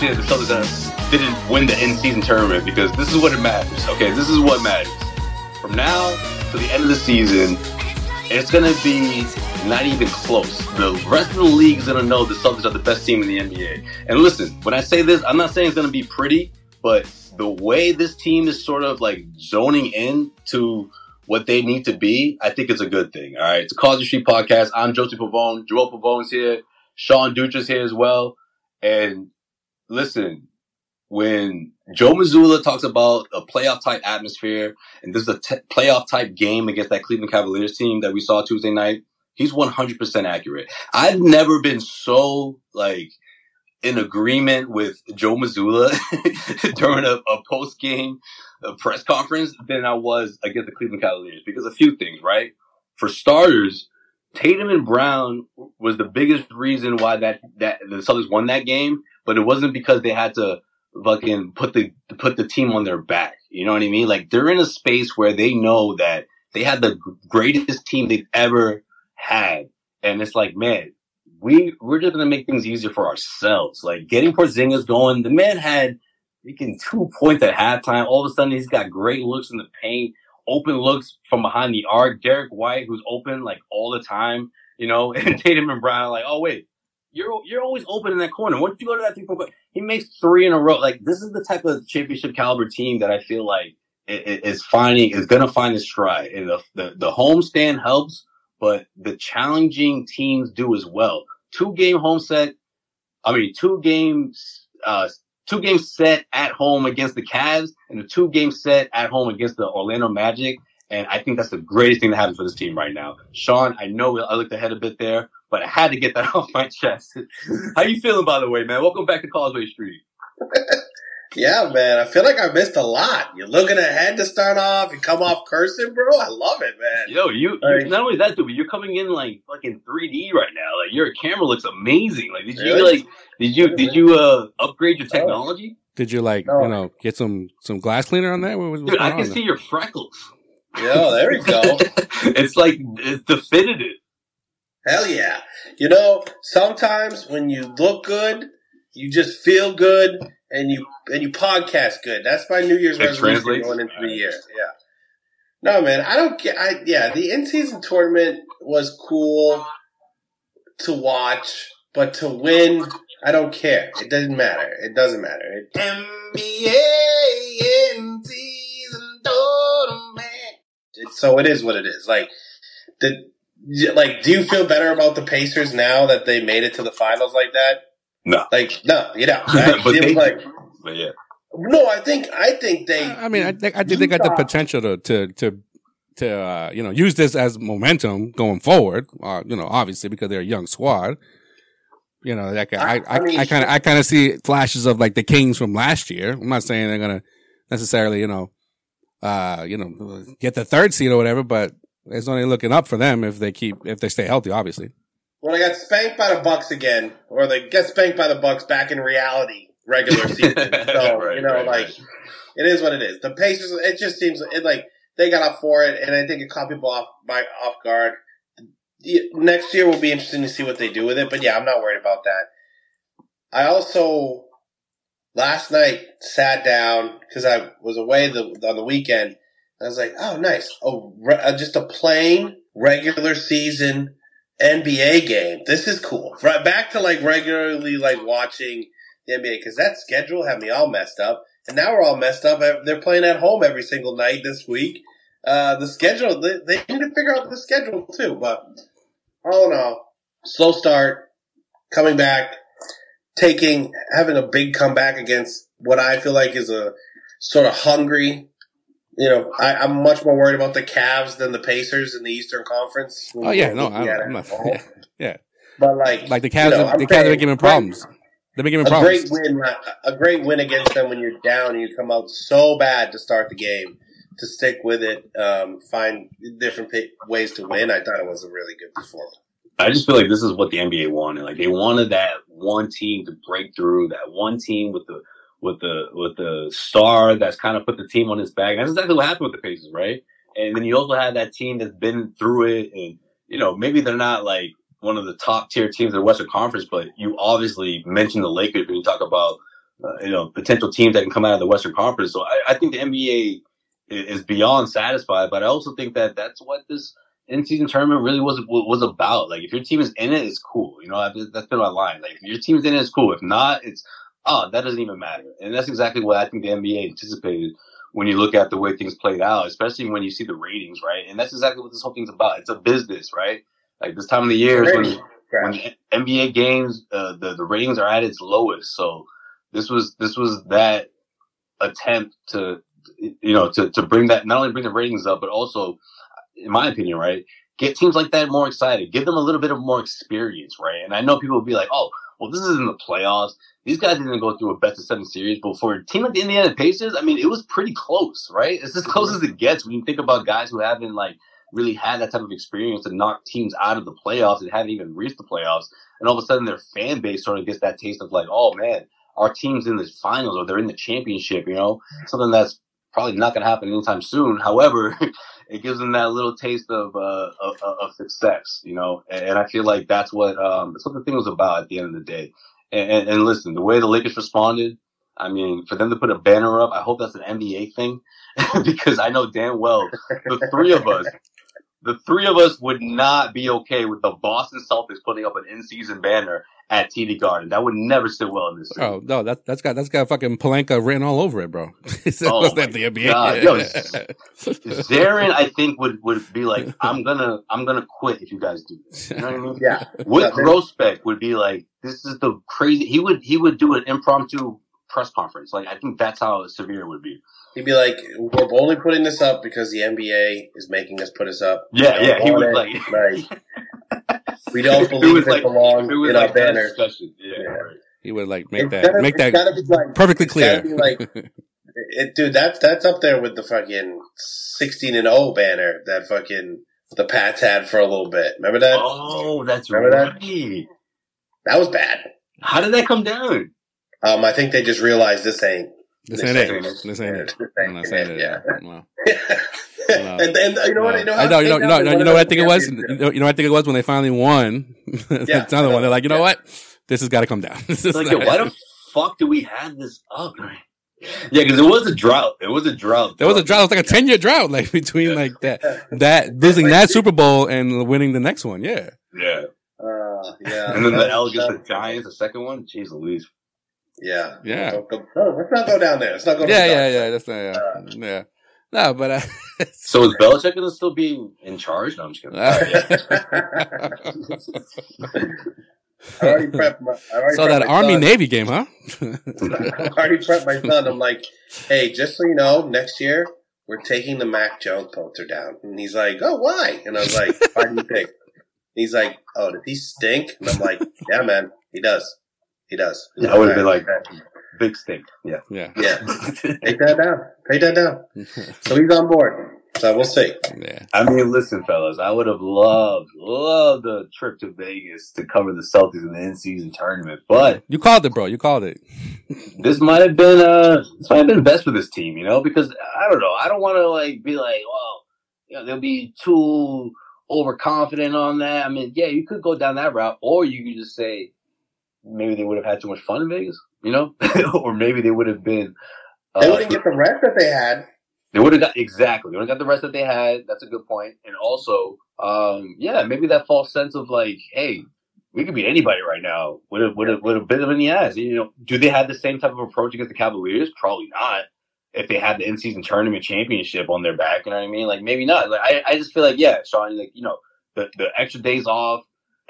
the Celtics didn't win the in season tournament because this is what it matters. Okay, this is what matters. From now to the end of the season, it's gonna be not even close. The rest of the league is gonna know the Celtics are the best team in the NBA. And listen, when I say this, I'm not saying it's gonna be pretty, but the way this team is sort of like zoning in to what they need to be, I think it's a good thing. All right. It's a Causeway Street podcast. I'm Josie Pavone. Joel Pavone's here. Sean Dutra's here as well. And listen, when Joe Mazzulla talks about a playoff type atmosphere and this is a t- playoff type game against that Cleveland Cavaliers team that we saw Tuesday night, he's 100% accurate. I've never been so like in agreement with Joe Mazzulla during a, a post game press conference than I was against the Cleveland Cavaliers because a few things, right? For starters, Tatum and Brown was the biggest reason why that, that the Celtics won that game, but it wasn't because they had to fucking put the, put the team on their back. You know what I mean? Like they're in a space where they know that they had the greatest team they've ever had. And it's like, man, we, we're just to make things easier for ourselves. Like getting Porzingis going, the man had freaking two points at halftime. All of a sudden he's got great looks in the paint open looks from behind the arc. Derrick White, who's open like all the time, you know, and Tatum and Brown like, oh wait, you're you're always open in that corner. Once you go to that three point, he makes three in a row. Like this is the type of championship caliber team that I feel like is finding is gonna find its stride. And the the, the homestand helps, but the challenging teams do as well. Two game home set. I mean, two games uh, two game set at home against the Cavs and a two game set at home against the Orlando Magic. And I think that's the greatest thing that happens for this team right now. Sean, I know I looked ahead a bit there, but I had to get that off my chest. How you feeling, by the way, man? Welcome back to Causeway Street. yeah, man. I feel like I missed a lot. You're looking ahead to start off. You come off cursing, bro. I love it, man. Yo, you, like, not only that, dude, but you're coming in like fucking 3D right now. Like your camera looks amazing. Like, did you like did you did you uh upgrade your technology? Did you like you know get some some glass cleaner on that? What, Dude, I can see your freckles. Yeah, there we go. it's like it's definitive. Hell yeah! You know, sometimes when you look good, you just feel good, and you and you podcast good. That's my New Year's resolution going into the year. Yeah. No, man, I don't get. I yeah, the in season tournament was cool to watch, but to win I don't care. It doesn't matter. It doesn't matter. It, NBA in season tournament. So it is what it is. Like, the, like, do you feel better about the Pacers now that they made it to the finals like that? No. Like, no, you know. Right? but, they, like, but yeah. No, I think I think they. I mean, I think I think they got the potential to to to to uh, you know use this as momentum going forward. Uh, you know, obviously because they're a young squad. You know, like I, I, I kind of, I kind of see flashes of like the Kings from last year. I'm not saying they're gonna necessarily, you know, uh, you know, get the third seed or whatever, but it's only looking up for them if they keep, if they stay healthy, obviously. Well, they got spanked by the Bucks again, or they get spanked by the Bucks back in reality regular season. So right, you know, right, like right. it is what it is. The Pacers, it just seems it like they got up for it, and I think it caught people off by off guard next year will be interesting to see what they do with it. But yeah, I'm not worried about that. I also last night sat down because I was away the, on the weekend. I was like, oh, nice. Oh, re- uh, just a plain regular season NBA game. This is cool. Right back to like regularly like watching the NBA because that schedule had me all messed up, and now we're all messed up. They're playing at home every single night this week. Uh, the schedule they, they need to figure out the schedule too, but all in all, slow start, coming back, taking, having a big comeback against what I feel like is a sort of hungry. You know, I, am much more worried about the Cavs than the Pacers in the Eastern Conference. Oh yeah, no, I'm, I'm not. Yeah, yeah, but like, like the Cavs, you know, the Cavs are giving problems. They've been giving a problems. great win, a great win against them when you're down and you come out so bad to start the game to stick with it, um, find different ways to win. I thought it was a really good performance. I just feel like this is what the NBA wanted. Like they wanted that one team to break through, that one team with the with the with the star that's kind of put the team on his back. That's exactly what happened with the Pacers, right? And then you also have that team that's been through it, and you know maybe they're not like one of the top tier teams in the Western Conference, but you obviously mentioned the Lakers when you talk about uh, you know potential teams that can come out of the Western Conference. So I, I think the NBA is beyond satisfied, but I also think that that's what this in-season tournament really was was about. Like if your team is in it, it's cool. You know that's been my line. Like if your team's in it, it's cool. If not, it's oh that doesn't even matter. And that's exactly what I think the NBA anticipated when you look at the way things played out, especially when you see the ratings, right? And that's exactly what this whole thing's about. It's a business, right? Like this time of the year is when, when NBA games, uh, the the ratings are at its lowest. So this was this was that attempt to you know to to bring that not only bring the ratings up, but also, in my opinion, right, get teams like that more excited, give them a little bit of more experience, right? And I know people will be like, oh, well, this isn't the playoffs. These guys didn't go through a best of seven series, but for a team like the Indiana Pacers, I mean, it was pretty close, right? It's as close as it gets when you think about guys who haven't like really had that type of experience to knock teams out of the playoffs and haven't even reached the playoffs. And all of a sudden their fan base sort of gets that taste of like, oh man, our team's in the finals or they're in the championship, you know, something that's probably not going to happen anytime soon. However, it gives them that little taste of, uh, of, of, success, you know, and I feel like that's what, um, that's what the thing was about at the end of the day. And, and, and listen, the way the Lakers responded, I mean, for them to put a banner up, I hope that's an NBA thing because I know damn well the three of us the three of us would not be okay with the Boston Celtics putting up an in-season banner at TD Garden. That would never sit well in this. City. Oh no, that that's got that's got fucking Pelinka written all over it, bro. oh that the NBA? God. Yo, Zarin, I think would would be like, I'm gonna I'm gonna quit if you guys do this. You know what I mean? Yeah. Wyc Grousbeck would be like, this is the crazy. He would he would do an impromptu press conference. Like I think that's how severe it would be. He'd be like, "We're only putting this up because the NBA is making us put this up." Yeah, yeah. He would like, like we don't believe it, it like, belongs in like our banner. Yeah, yeah. Right. He would like make that gotta, make that like, perfectly clear. like, it, dude, that's that's up there with the fucking sixteen and zero oh banner that fucking the Pats had for a little bit. Remember that? Oh, that's Remember right. That? that was bad. How did that come down? Um, I think they just realized this ain't this, ain't it. This ain't it. I'm not saying it. Yeah. Well. and, and you know what? I know. I know. You know. You know. You know what I think it was. You know, you know what I think it was when they finally won. That's another one. They're like, you know what? This has got to come down. Like, why the fuck do we have this up? Yeah, because it was a drought. It was a drought. There was a drought. It was like a ten year drought, like between like that that losing that Super Bowl and winning the next one. Yeah. Yeah. Uh, yeah. And then the L gets the Giants, the second one. Jeez Louise. Yeah. Yeah. Don't, don't, no, let's not go down there. Let's not go. Yeah, yeah, yeah. That's not. Yeah. Uh, yeah. No, but uh, so is Belichick going to still be in charge? No, I'm just kidding. I already prepped my. I already so that Army son. Navy game, huh? I already prepped my son. I'm like, hey, just so you know, next year we're taking the Mac Jones poster down, and he's like, oh, why? And I was like, why do you think? He's like, oh, does he stink? And I'm like, yeah, man, he does. He does. Yeah, I would have been like, big stink. Yeah. Yeah. Yeah. Take that down. Take that down. so he's on board. So we'll see. Yeah. I mean, listen, fellas, I would have loved, loved a trip to Vegas to cover the Celtics in the in-season tournament, but you called it, bro. You called it. this might have been, uh, this might have been best for this team, you know, because I don't know. I don't want to like be like, well, you know, they'll be too overconfident on that. I mean, yeah, you could go down that route, or you could just say, maybe they would have had too much fun in Vegas, you know, or maybe they would have been. Uh, they wouldn't get the rest that they had. They would have got exactly. They would have got the rest that they had. That's a good point. And also, um, yeah, maybe that false sense of like, hey, we could beat anybody right now with a with a with a bit of an ass. You know, do they have the same type of approach against the Cavaliers? Probably not. If they had the in season tournament championship on their back, you know what I mean? Like maybe not. Like I, I just feel like yeah, Sean, like you know, the the extra days off,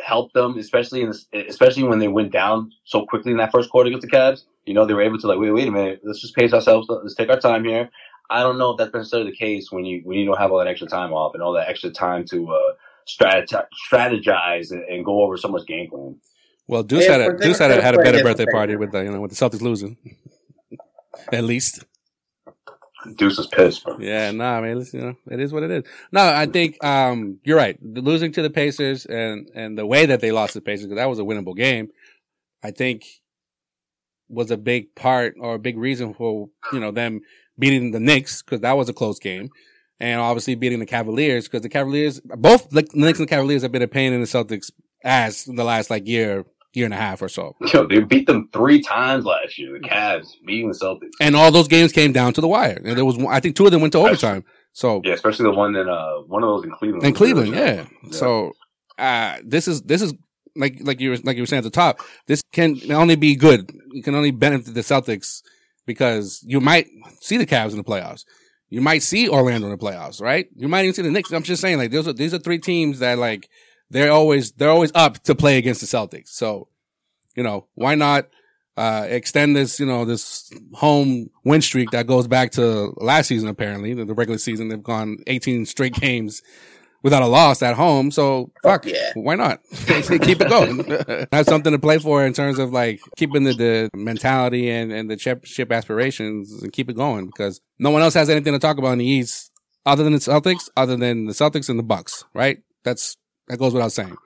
helped them, especially in this, especially when they went down so quickly in that first quarter against the Cavs. You know, they were able to like, wait, wait a minute, let's just pace ourselves, let's take our time here. I don't know if that's necessarily the case when you when you don't have all that extra time off and all that extra time to uh, strategize, strategize and, and go over someone's game plan. Well, Deuce had a Deuce had a, had a better birthday party with the you know with the Celtics losing, at least. Deuce is pissed, bro. Yeah, no, nah, I mean, you know, it is what it is. No, I think um, you're right. Losing to the Pacers and and the way that they lost the Pacers, because that was a winnable game, I think was a big part or a big reason for you know them beating the Knicks because that was a close game, and obviously beating the Cavaliers because the Cavaliers, both the Knicks and the Cavaliers have been a pain in the Celtics ass in the last like year, year and a half or so. Yo, they beat them three times last year. The Cavs beating the Celtics, and all those games came down to the wire. And there was, I think, two of them went to overtime. So yeah, especially the one in uh, one of those in Cleveland. In Cleveland, yeah. yeah. So uh, this is this is like like you were like you were saying at the top. This can only be good. You can only benefit the Celtics because you might see the Cavs in the playoffs. You might see Orlando in the playoffs, right? You might even see the Knicks. I'm just saying, like, those are, these are three teams that, like, they're always, they're always up to play against the Celtics. So, you know, why not, uh, extend this, you know, this home win streak that goes back to last season, apparently, the regular season. They've gone 18 straight games without a loss at home. So fuck, yeah. why not? Keep it going. Have something to play for in terms of like keeping the, the mentality and, and the championship aspirations and keep it going because no one else has anything to talk about in the East other than the Celtics, other than the Celtics and the Bucks, right? That's, that goes without saying.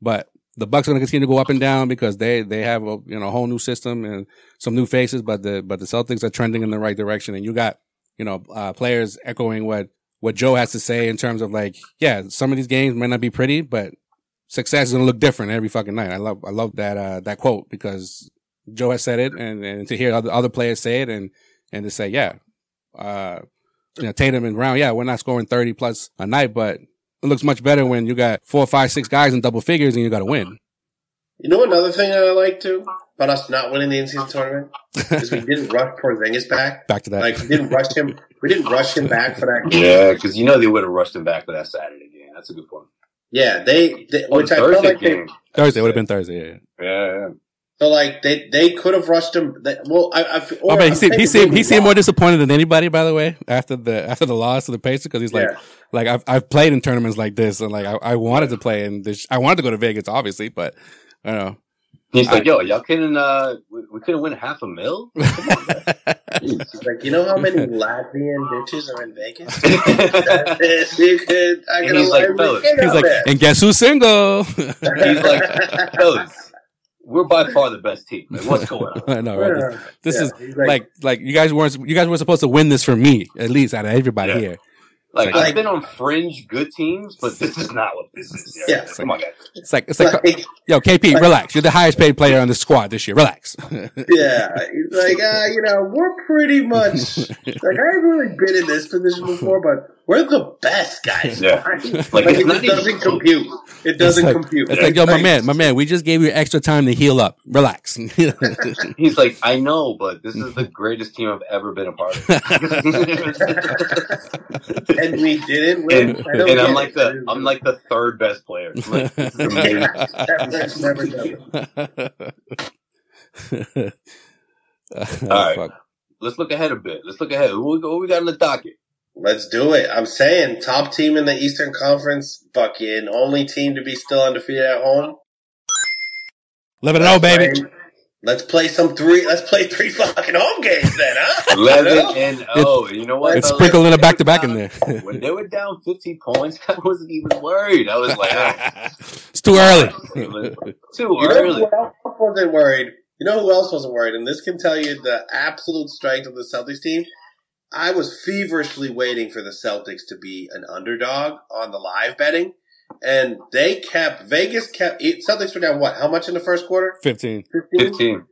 But the Bucks are going to continue to go up and down because they, they have a, you know, a whole new system and some new faces, but the, but the Celtics are trending in the right direction. And you got, you know, uh, players echoing what what Joe has to say in terms of like, yeah, some of these games might not be pretty, but success is going to look different every fucking night. I love, I love that, uh, that quote because Joe has said it and, and to hear other, other players say it and, and to say, yeah, uh, you know, Tatum and Brown, yeah, we're not scoring 30 plus a night, but it looks much better when you got four, five, six guys in double figures and you got to win. You know another thing that I like too about us not winning the in-season tournament is we didn't rush Porzingis back. Back to that. Like we didn't rush him. We didn't rush him back for that. Game. Yeah, because you know they would have rushed him back for that Saturday game. That's a good point. Yeah, they. they oh, which I felt like game. They, Thursday would have been Thursday. Yeah. Yeah. yeah. So like they they could have rushed him. They, well, I, I oh, he seemed he seemed, he seemed more disappointed than anybody. By the way, after the after the loss to the Pacers, because he's like yeah. like I've I've played in tournaments like this, and like I, I wanted to play in this. I wanted to go to Vegas, obviously, but I don't know. He's like, yo, y'all couldn't, uh, we, we couldn't win half a mil? He's like, you know how many Latvian bitches are in Vegas? could, I and he's like, fellas. He's like, and guess who's single? he's like, fellas, we're by far the best team. Like, what's going on? I know, right? This, this yeah, is like, like, like, you guys weren't, you guys were supposed to win this for me, at least out of everybody yeah. here. Like, like, I've been on fringe good teams, but this is not what this is. Yeah, yeah. come on, guys. It's like it's like, like yo, KP, like, relax. You're the highest paid player on the squad this year. Relax. yeah, he's like, uh, you know, we're pretty much like I've really been in this position before, but we're the best guys. Yeah. like, like it doesn't even, compute. It doesn't it's like, compute. It's like, yo, my man, my man, we just gave you extra time to heal up. Relax. He's like, I know, but this is the greatest team I've ever been a part of. And we didn't win. And, and I'm like the I'm like the third best player. Like, this is amazing. All right. Oh, fuck. Let's look ahead a bit. Let's look ahead. What we got in the docket? Let's do it. I'm saying top team in the Eastern Conference, fucking only team to be still undefeated at home. Live it out, baby. Let's play some three. Let's play three fucking home games then, huh? Eleven and oh, you know what? It's sprinkling a back to back in there. when they were down 15 points, I wasn't even worried. I was like, oh. it's too early. too early. You know who else wasn't worried? You know who else wasn't worried? And this can tell you the absolute strength of the Celtics team. I was feverishly waiting for the Celtics to be an underdog on the live betting. And they kept, Vegas kept, Celtics were down what? How much in the first quarter? 15. 15. 15.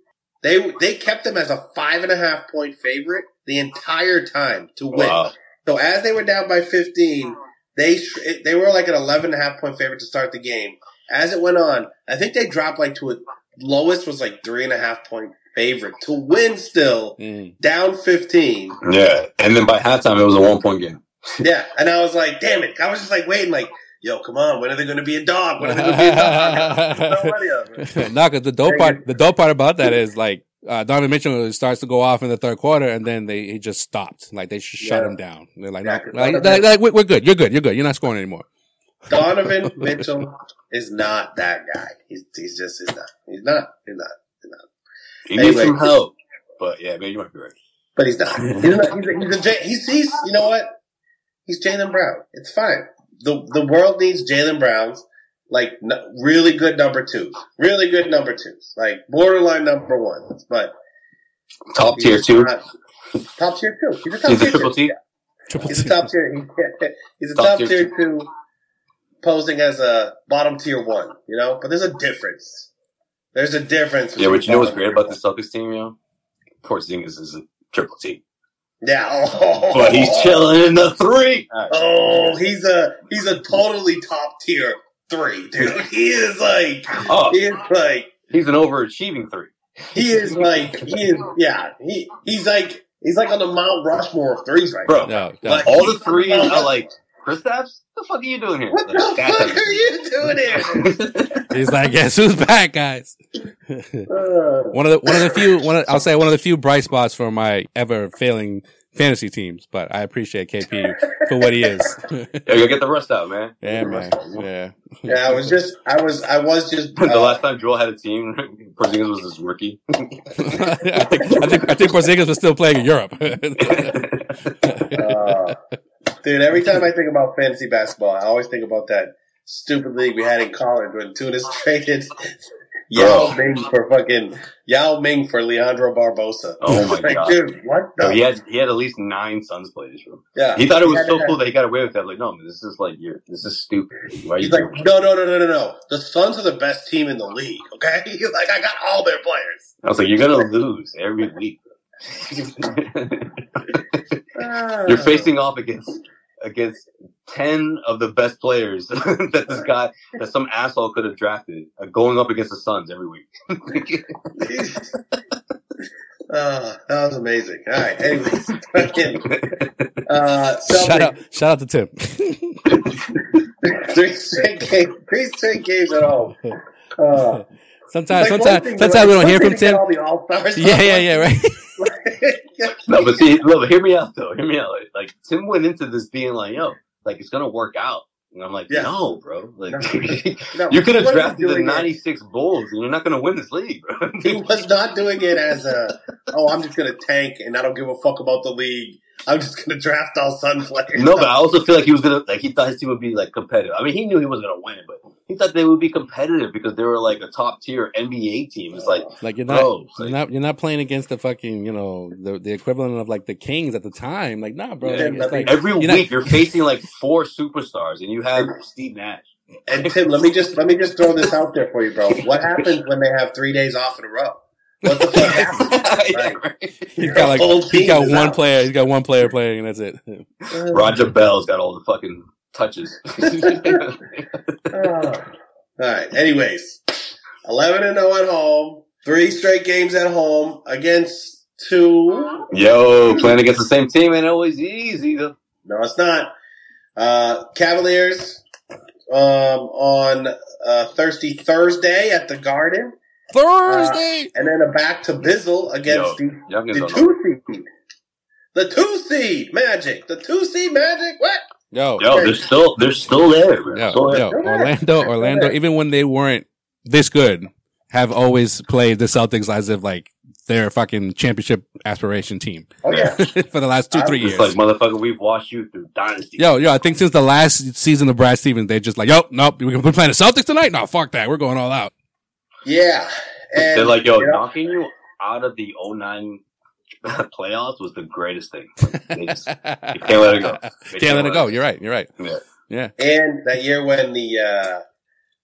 They, they kept them as a five and a half point favorite the entire time to win. Wow. So as they were down by 15, they, they were like an 11 and a half point favorite to start the game. As it went on, I think they dropped like to a lowest was like three and a half point favorite to win still mm. down 15. Yeah. And then by halftime, it was a one point game. yeah. And I was like, damn it. I was just like waiting, like, yo, come on. When are they going to be a dog? When are they going to be a dog? no, because the dope part, the dope part about that is like, uh, Donovan Mitchell starts to go off in the third quarter, and then they he just stopped. Like they just shut him down. They're like, yeah, no, like, like, like, we're good. You're good. You're good. You're not scoring anymore. Donovan Mitchell is not that guy. He's he's just he's not. He's not. He's not. He's not. He anyway, needs some help. But yeah, man, you might be right. But he's not. He's not. He's, a, he's, a, he's, he's you know what? He's Jaylen Brown. It's fine. The the world needs Jaylen Browns, like n- really good number twos, really good number twos, like borderline number ones, but top tier two. Not, top tier two. He's a top he's tier a triple two. T. Yeah. Triple he's a top tier. He's, he's a top, top tier, tier two. posing as a bottom tier one, you know. But there's a difference. There's a difference. Yeah, but you know what's great about the Celtics team, you know? Porzingis is a triple T. Yeah, oh. but he's chilling in the three. Oh, he's a he's a totally top tier three, dude. He is like oh, he is like he's an overachieving three. He is like he is yeah he he's like he's like on the Mount Rushmore of threes right bro. No, no. Like, all the threes are like Kristaps. What the fuck are you doing here? What the fuck are you doing here? he's like, guess who's back, guys? Uh. one of the one of the few one of, I'll say one of the few bright spots for my ever failing fantasy teams, but I appreciate KP for what he is. yeah, go get the rust out, man. Yeah, man. Yeah. Yeah, I was just, I was, I was just. Uh, the last time Joel had a team, Porzingis was his rookie. I think, I think, I think Porzingis was still playing in Europe. uh, dude, every time I think about fantasy basketball, I always think about that stupid league we had in college when Tunis traded Yao Ming for fucking Yao Ming for Leandro Barbosa. Oh my like, god, dude, what? The? he had he had at least nine Suns players from. Yeah, he thought it was so cool that he got away with that. Like, no, man, this is like you're this is stupid. Why He's like, no, no, no, no, no, no. The Suns are the best team in the league. Okay, He's like I got all their players. I was like, you're gonna lose every week. you're facing off against against 10 of the best players that this guy, that some asshole could have drafted, uh, going up against the Suns every week. uh, that was amazing. All right. Anyways, uh, shout out, shout out to Tim. three straight games, three straight games at home. Uh, sometimes, like sometimes, sometimes we don't hear from Tim. Yeah, yeah, yeah, right. no, but see, look, hear me out though. Hear me out. Like Tim went into this being like, "Yo, like it's gonna work out. And I'm like, yeah. no, bro. Like no. you could have drafted the '96 Bulls, and you're not gonna win this league, bro. he was not doing it as a, oh, I'm just gonna tank and I don't give a fuck about the league. I'm just gonna draft all Sun players. No, but I also feel like he was gonna like he thought his team would be like competitive. I mean, he knew he wasn't gonna win, it, but he thought they would be competitive because they were like a top tier NBA team. It's like like you're not bro, you're like, not you're not playing against the fucking you know the the equivalent of like the Kings at the time. Like nah, bro. Yeah, like, every you're week not, you're facing like four superstars, and you have Steve Nash. And Tim, let me just let me just throw this out there for you, bro. What happens when they have three days off in a row? What the fuck happened? yeah, right. He's got like he's got one out. player. He's got one player playing, and that's it. Uh, Raja Bell's got all the fucking touches. uh, all right. Anyways, eleven and zero at home. Three straight games at home against two. Yo, playing against the same team ain't always easy. Though. No, it's not. Uh, Cavaliers um, on uh, Thirsty Thursday at the Garden. Thursday, uh, and then a back to Bizzle against Yo, the, the two seed. The two seed Magic. The two seed Magic. What? Yo, yo, they're still they're still there. Yo, still yo, Orlando, Orlando. Even when they weren't this good, have always played the Celtics as if like they're fucking championship aspiration team. Oh yeah, for the last two, three years. Like motherfucker, we've watched you through dynasty. Yo, yo, I think since the last season of Brad Stevens, they're just like, yo, nope, we're playing the Celtics tonight. No, fuck that, we're going all out. Yeah, and, they're like, yo, you know, knocking you out of the 09 playoffs was the greatest thing. Just, you can't let it go. Can't, can't, let it go. You're right. You're right. Yeah. Yeah. And that year when the uh,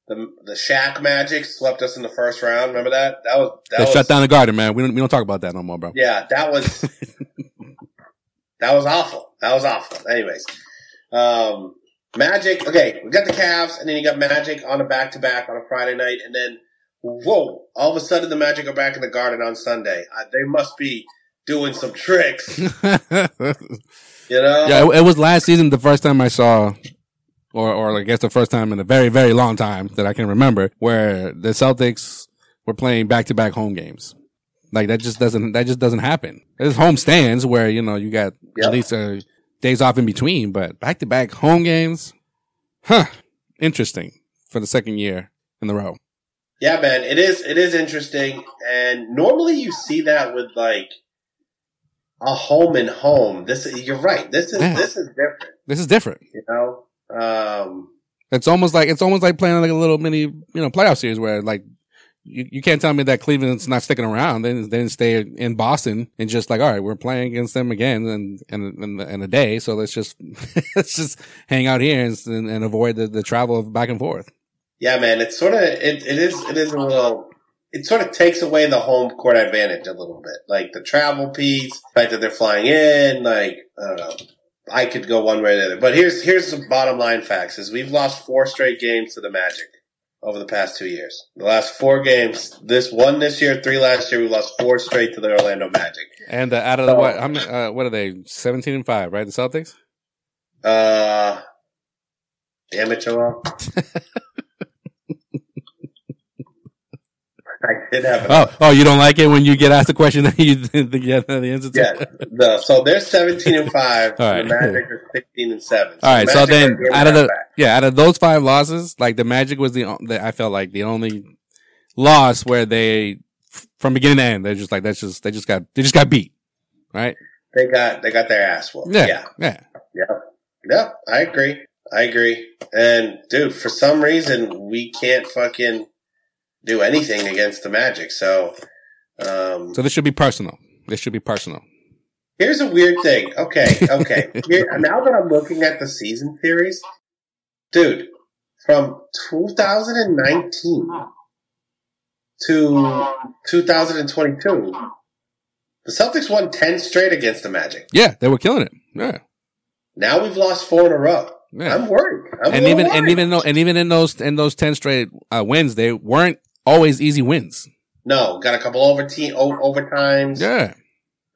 the the Shaq Magic swept us in the first round, remember that? That was that they was, shut down the Garden, man. We don't we don't talk about that no more, bro. Yeah, that was that was awful. That was awful. Anyways, um, Magic. Okay, we got the Cavs, and then you got Magic on a back to back on a Friday night, and then whoa! All of a sudden, the Magic are back in the Garden on Sunday. Uh, they must be doing some tricks. you know? Yeah, it, it, was last season the first time I saw, or or I guess the first time in a very very long time that I can remember, where the Celtics were playing back to back home games. Like that just doesn't that just doesn't happen. There's home stands where you know you got yep. at least uh, days off in between, but back to back home games, huh? Interesting for the second year in the row. Yeah, man, it is. It is interesting, and normally you see that with like a home and home. This is, you're right. This is yeah. this is different. This is different. You know, um, it's almost like it's almost like playing like a little mini you know playoff series where like you, you can't tell me that Cleveland's not sticking around. Then they didn't stay in Boston and just like, all right, we're playing against them again in in, in, in a day. So let's just let's just hang out here and, and avoid the, the travel of back and forth. Yeah, man, it's sort of it, it is it is a little it sort of takes away the home court advantage a little bit. Like the travel piece, the fact that they're flying in, like I don't know. I could go one way or the other. But here's here's the bottom line facts is we've lost four straight games to the Magic over the past two years. The last four games, this one this year, three last year, we lost four straight to the Orlando Magic. And uh, out of so, the what? How many, uh, what are they? Seventeen and five, right? The Celtics. Uh, damn it, Joel. I did have. Oh, oh, you don't like it when you get asked a question that you think you have the answer to? Yeah, no. So they're seventeen and five. All right. The Magic are sixteen and seven. So All right. So then, out of the back. yeah, out of those five losses, like the Magic was the, the I felt like the only loss where they from beginning to end they're just like that's just they just got they just got beat, right? They got they got their ass whooped. Yeah, yeah, yeah. Yeah, yeah. I agree. I agree. And dude, for some reason we can't fucking do anything against the Magic. So, um, so this should be personal. This should be personal. Here's a weird thing. Okay, okay. Here, now that I'm looking at the season series, dude, from 2019 to 2022, the Celtics won 10 straight against the Magic. Yeah, they were killing it. Yeah. Now we've lost four in a row. Yeah. I'm worried. I'm and even worried. and even though and even in those in those ten straight uh, wins, they weren't always easy wins. No, got a couple over team overtimes. Yeah,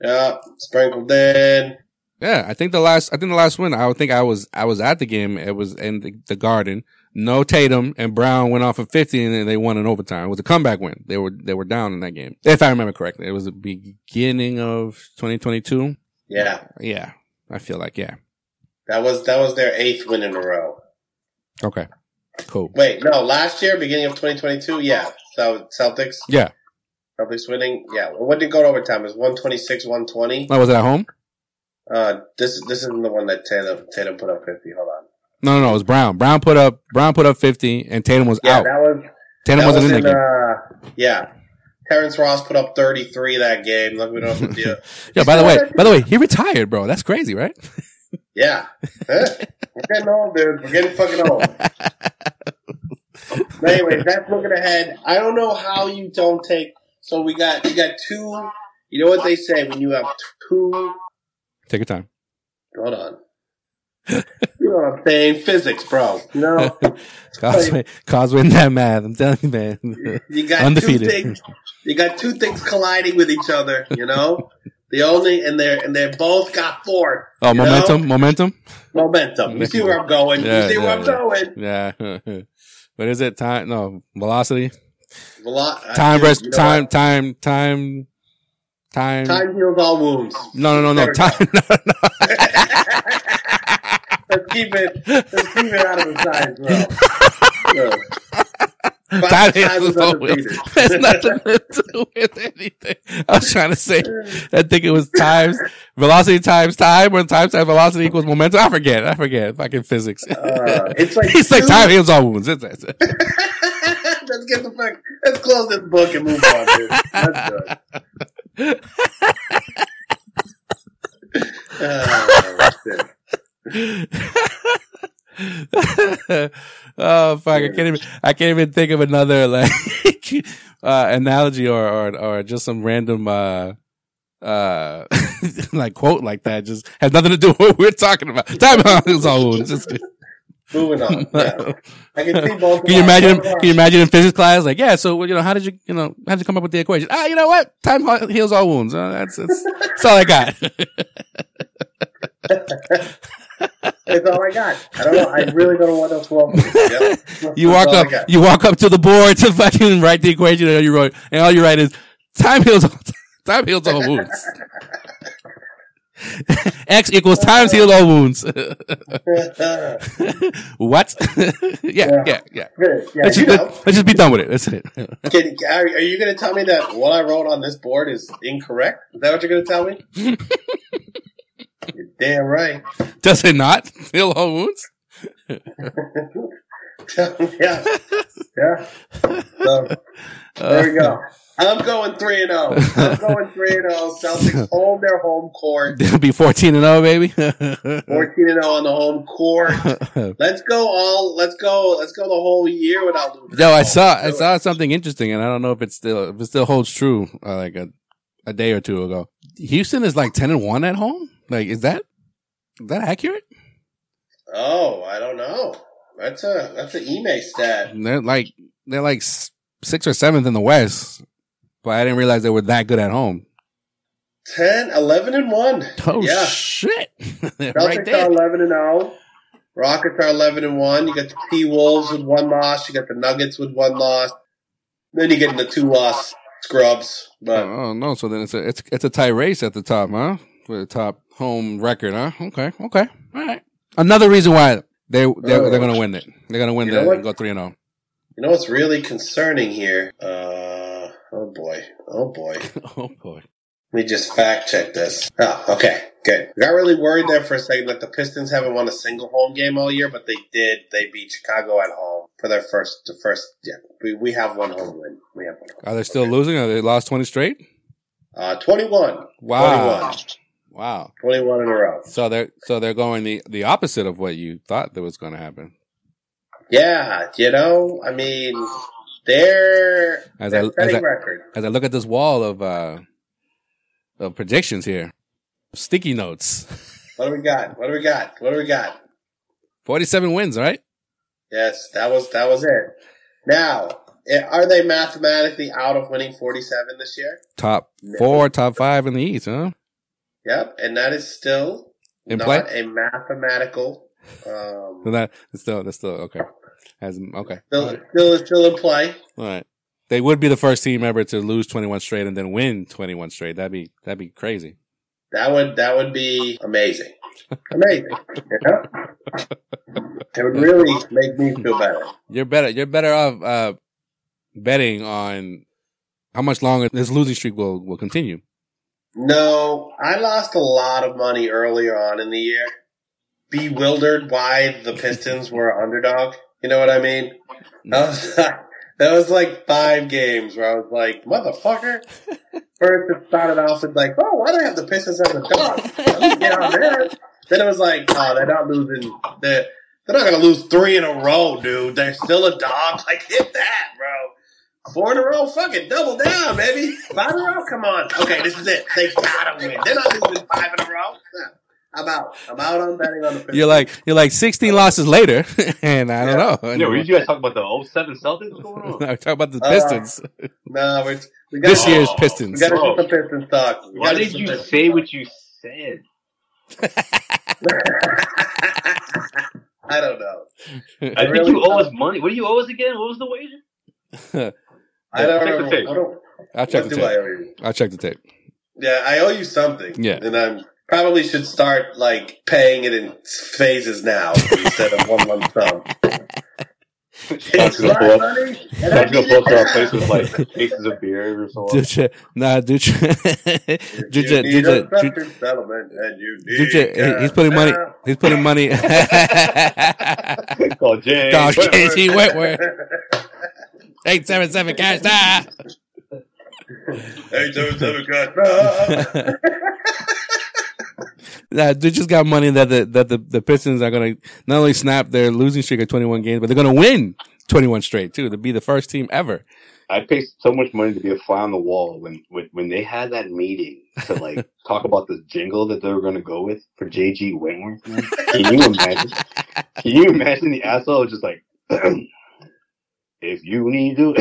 yeah, sprinkled in. Yeah, I think the last I think the last win. I would think I was I was at the game. It was in the, the Garden. No Tatum and Brown went off of fifty, and they won in overtime. It was a comeback win. They were they were down in that game, if I remember correctly. It was the beginning of 2022. Yeah, yeah, I feel like yeah. That was that was their eighth win in a row. Okay. Cool. Wait, no, last year, beginning of 2022, yeah. Celtics. Yeah. Celtics winning. Yeah. What did it go to overtime? It was 126, 120. Oh, was it at home? Uh, this this isn't the one that Tatum Tatum put up 50. Hold on. No, no, no. It was Brown. Brown put up Brown put up 50, and Tatum was yeah, out. that was Tatum that wasn't was in, in uh, yeah. Terrence Ross put up 33 that game. Look, we don't to yeah, by the way, by the way, he retired, bro. That's crazy, right? Yeah. We're getting old, dude. We're getting fucking old. anyway, that's looking ahead. I don't know how you don't take. So we got you got two. You know what they say when you have two. Take your time. Hold on. you know what I'm saying? Physics, bro. You know, Causeway, Causeway, that math. I'm telling you, man. You got undefeated. Two things, you got two things colliding with each other. You know, the only and they're and they both got four. Oh, momentum, know? momentum, momentum. You see where I'm going? Yeah, you see yeah, where I'm yeah. going? Yeah. what is it? Time? No, velocity. Velo- uh, time, rest, you know time, time, time, time. Time heals all wounds. No, no, no, no. Time. No, no. let's keep it. Let's keep it out of the sides, bro. That is There's nothing to do with anything. I was trying to say, I think it was times, velocity times time, or times times velocity equals momentum. I forget. I forget. Fucking physics. Uh, it's like, it's like time heals all wounds. It's, it's, let's get the fuck, let's close this book and move on, dude. That's good. uh, oh fuck! I can't even. I can't even think of another like uh, analogy or, or or just some random uh uh like quote like that. Just has nothing to do with what we're talking about. Time out is all. Just moving on. Yeah. I can see both. Can you imagine? Can you imagine in physics class? Like, yeah. So you know, how did you you know how did you come up with the equation? Ah, you know what? Time heals all wounds. Uh, that's, that's that's all I got. That's all I got. I don't know. I really don't know what else wrong. Yep. you walk up. You walk up to the board to fucking write the equation, and you write, and all you write is time heals. All, time heals all wounds. X equals times heal all wounds. what? yeah, yeah, yeah. yeah. let's, just, let's, just, be done with it. That's it. Can, are, are you going to tell me that what I wrote on this board is incorrect? Is that what you're going to tell me? You're damn right. Does it not heal all wounds? yeah, yeah. So, there we go. I'm going three and zero. Oh. I'm going three and zero. Oh. Celtics hold their home court. They'll be fourteen and zero, oh, baby. fourteen and zero on the home court. Let's go all. Let's go. Let's go the whole year without losing. Yo, I saw I saw something interesting, and I don't know if it still if it still holds true. Uh, like a a day or two ago, Houston is like ten and one at home. Like, is that is that accurate? Oh, I don't know. That's a that's an Ime stat. They're like they're like sixth or seventh in the West but I didn't realize they were that good at home. 10, 11 and 1. Oh, yeah. shit. Celtics right are 11 and 0. Rockets are 11 and 1. You got the T Wolves with one loss. You got the Nuggets with one loss. Then you get the two loss scrubs. But oh, no, so then it's a it's it's a tie race at the top, huh? For the top home record, huh? Okay, okay, all right. Another reason why they they're, they're, they're going to win it. They're going to win you the, and go three and zero. Oh. You know what's really concerning here? Uh, Oh boy. Oh boy. oh boy. Let me just fact check this. Oh, okay. Good. We got really worried there for a second that the Pistons haven't won a single home game all year, but they did. They beat Chicago at home for their first, the first, yeah. We, we have one home win. We have one Are they still okay. losing? Are they lost 20 straight? Uh, 21. Wow. 21. Wow. 21 in a row. So they're, so they're going the, the opposite of what you thought that was going to happen. Yeah. You know, I mean, they're as I, as I, as I look at this wall of uh of predictions here, sticky notes. What do we got? What do we got? What do we got? Forty-seven wins, right? Yes, that was that was it. Now, eh, are they mathematically out of winning forty-seven this year? Top four, top five in the East, huh? Yep, and that is still in not play? a mathematical. Um, that still that's still okay. Has okay. Still, right. still, still in play. All right. They would be the first team ever to lose 21 straight and then win 21 straight. That'd be that'd be crazy. That would that would be amazing. Amazing. yeah. It would really make me feel better. You're better. You're better off uh, betting on how much longer this losing streak will will continue. No, I lost a lot of money earlier on in the year, bewildered why the Pistons were underdog. You know what I mean? Mm. That was, that was like five games where I was like, motherfucker. First it started off with like, oh, why do they have the Pistons as a dog? get on there. Then it was like, oh, they're not losing. They're, they're not going to lose three in a row, dude. They're still a dog. Like, hit that, bro. Four in a row, fuck it, double down, baby. Five in a row, come on. Okay, this is it. They gotta win. They're not losing five in a row. I'm out. I'm out on betting on the Pistons. You're like you're like 16 losses later, and I don't know. Yeah, were you guys talking about the 07 Celtics? What's going on? no, talking about the uh, Pistons. Uh, no, we're, we got this year's Pistons. We got to do some Pistons talk. We Why did you Pistons say talk. what you said? I don't know. I, I think really you owe us money. What do you owe us again? What was the wager? I don't check know. The tape. I don't, I'll check the tape. I'll check the tape. Yeah, I owe you something. Yeah, and I'm Probably should start like paying it in phases now instead of one lump sum. Scott's gonna pull up. Scott's gonna pull up to our place with like cases of beer or something. Dude, nah, dude, and you dude, he's putting money. He's putting money. Call James. Call JG Wentworth. Eight seven seven cash. Eight seven seven cash. nah they just got money that the that the, the Pistons are gonna not only snap their losing streak of 21 games, but they're gonna win 21 straight too to be the first team ever. I paid so much money to be a fly on the wall when when, when they had that meeting to like talk about the jingle that they were going to go with for JG Wentworth. Can you imagine? Can you imagine the asshole just like, if you need to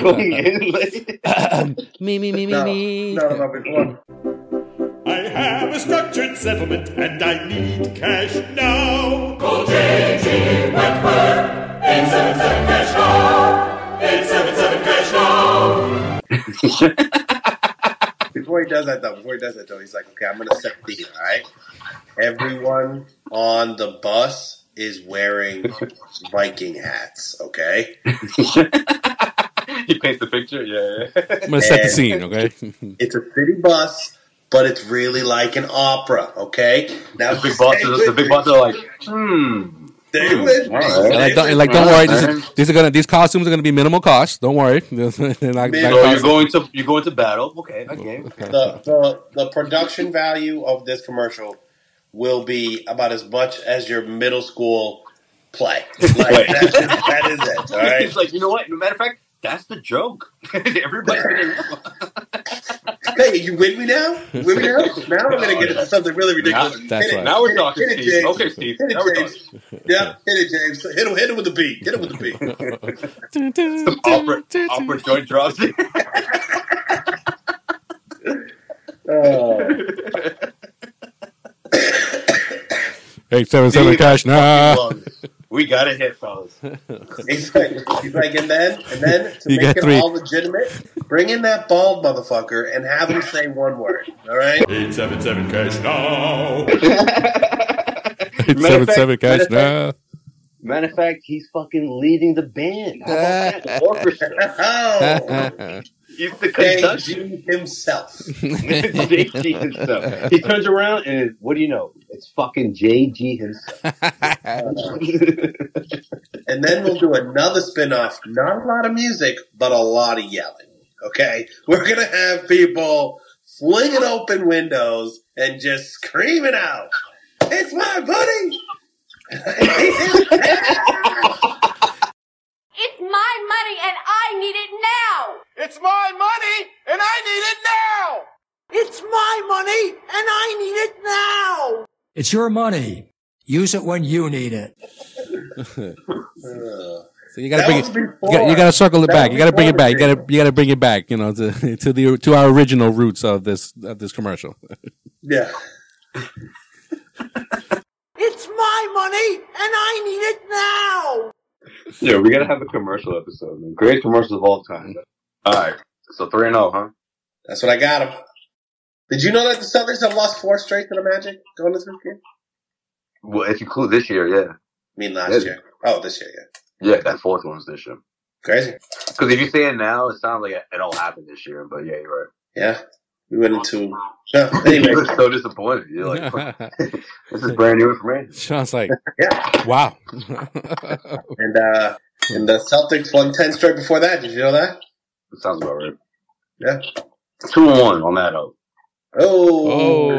going in, like, me me me me me. No, no, no, before. I have a structured settlement and I need cash now. Call JG Wentworth, 877 cash now. 877 cash now. before he does that though, before he does that though, he's like, okay, I'm gonna set the theme, alright? Everyone on the bus is wearing Viking hats, okay? he paints the picture, yeah. yeah. I'm gonna set the scene, okay? it's a city bus but it's really like an opera. Okay, now the big bosses, the big bosses are like, hmm. They would. Right. Like, don't, like, don't worry. Is, these are gonna. These costumes are gonna be minimal cost. Don't worry. not, so you're going to you're going to battle. Okay. Okay. The, the the production value of this commercial will be about as much as your middle school play. Like, that, that is it. All right. It's like you know what? Matter of fact, that's the joke. Everybody's gonna know. hey, you with me now? With me now? Now we're gonna get into something really ridiculous. Now, that's right. Now we're talking, hit it, Steve. Okay, Steve. Hit it, James. Yeah, hit it, James. Hit him, hit him with the beat. Hit him with the beat. Some opera, opera joint drops. oh. Eight seven seven cash now. We got it hit, fellas. he's, like, he's like, and then, and then to you make it three. all legitimate, bring in that bald motherfucker and have him say one word. All right. Eight seven seven cash now. Eight seven seven cash now. Matter of fact, he's fucking leading the band. How about that? orchestra. He's the JG himself. JG himself. He turns around and what do you know? It's fucking JG himself. and then we'll do another spin-off. Not a lot of music, but a lot of yelling. Okay? We're gonna have people flinging open windows and just screaming out, It's my buddy! It's my money and I need it now! It's my money and I need it now! It's my money and I need it now! It's your money. Use it when you need it. so you gotta bring it, you, got, you gotta circle it that back. You gotta bring it back. You gotta you gotta bring it back. You know to to the to our original roots of this of this commercial. yeah. it's my money and I need it now. Yeah, we gotta have a commercial episode. Man. Great commercials of all time. All right, so three and zero, oh, huh? That's what I got him. Did you know that the Celtics have lost four straight to the Magic going into this game? Well, if you include this year, yeah. I mean last yeah. year. Oh, this year, yeah. Yeah, that fourth one's this year. Crazy. Because if you say it now, it sounds like it all happened this year. But yeah, you're right. Yeah, we went into. Yeah, anyway. you were so disappointed. You're like, this is brand new information. Sean's like, yeah, wow. and uh, and the Celtics won ten straight before that. Did you know that? It sounds about right. Yeah, two and one on that. Oh. Oh.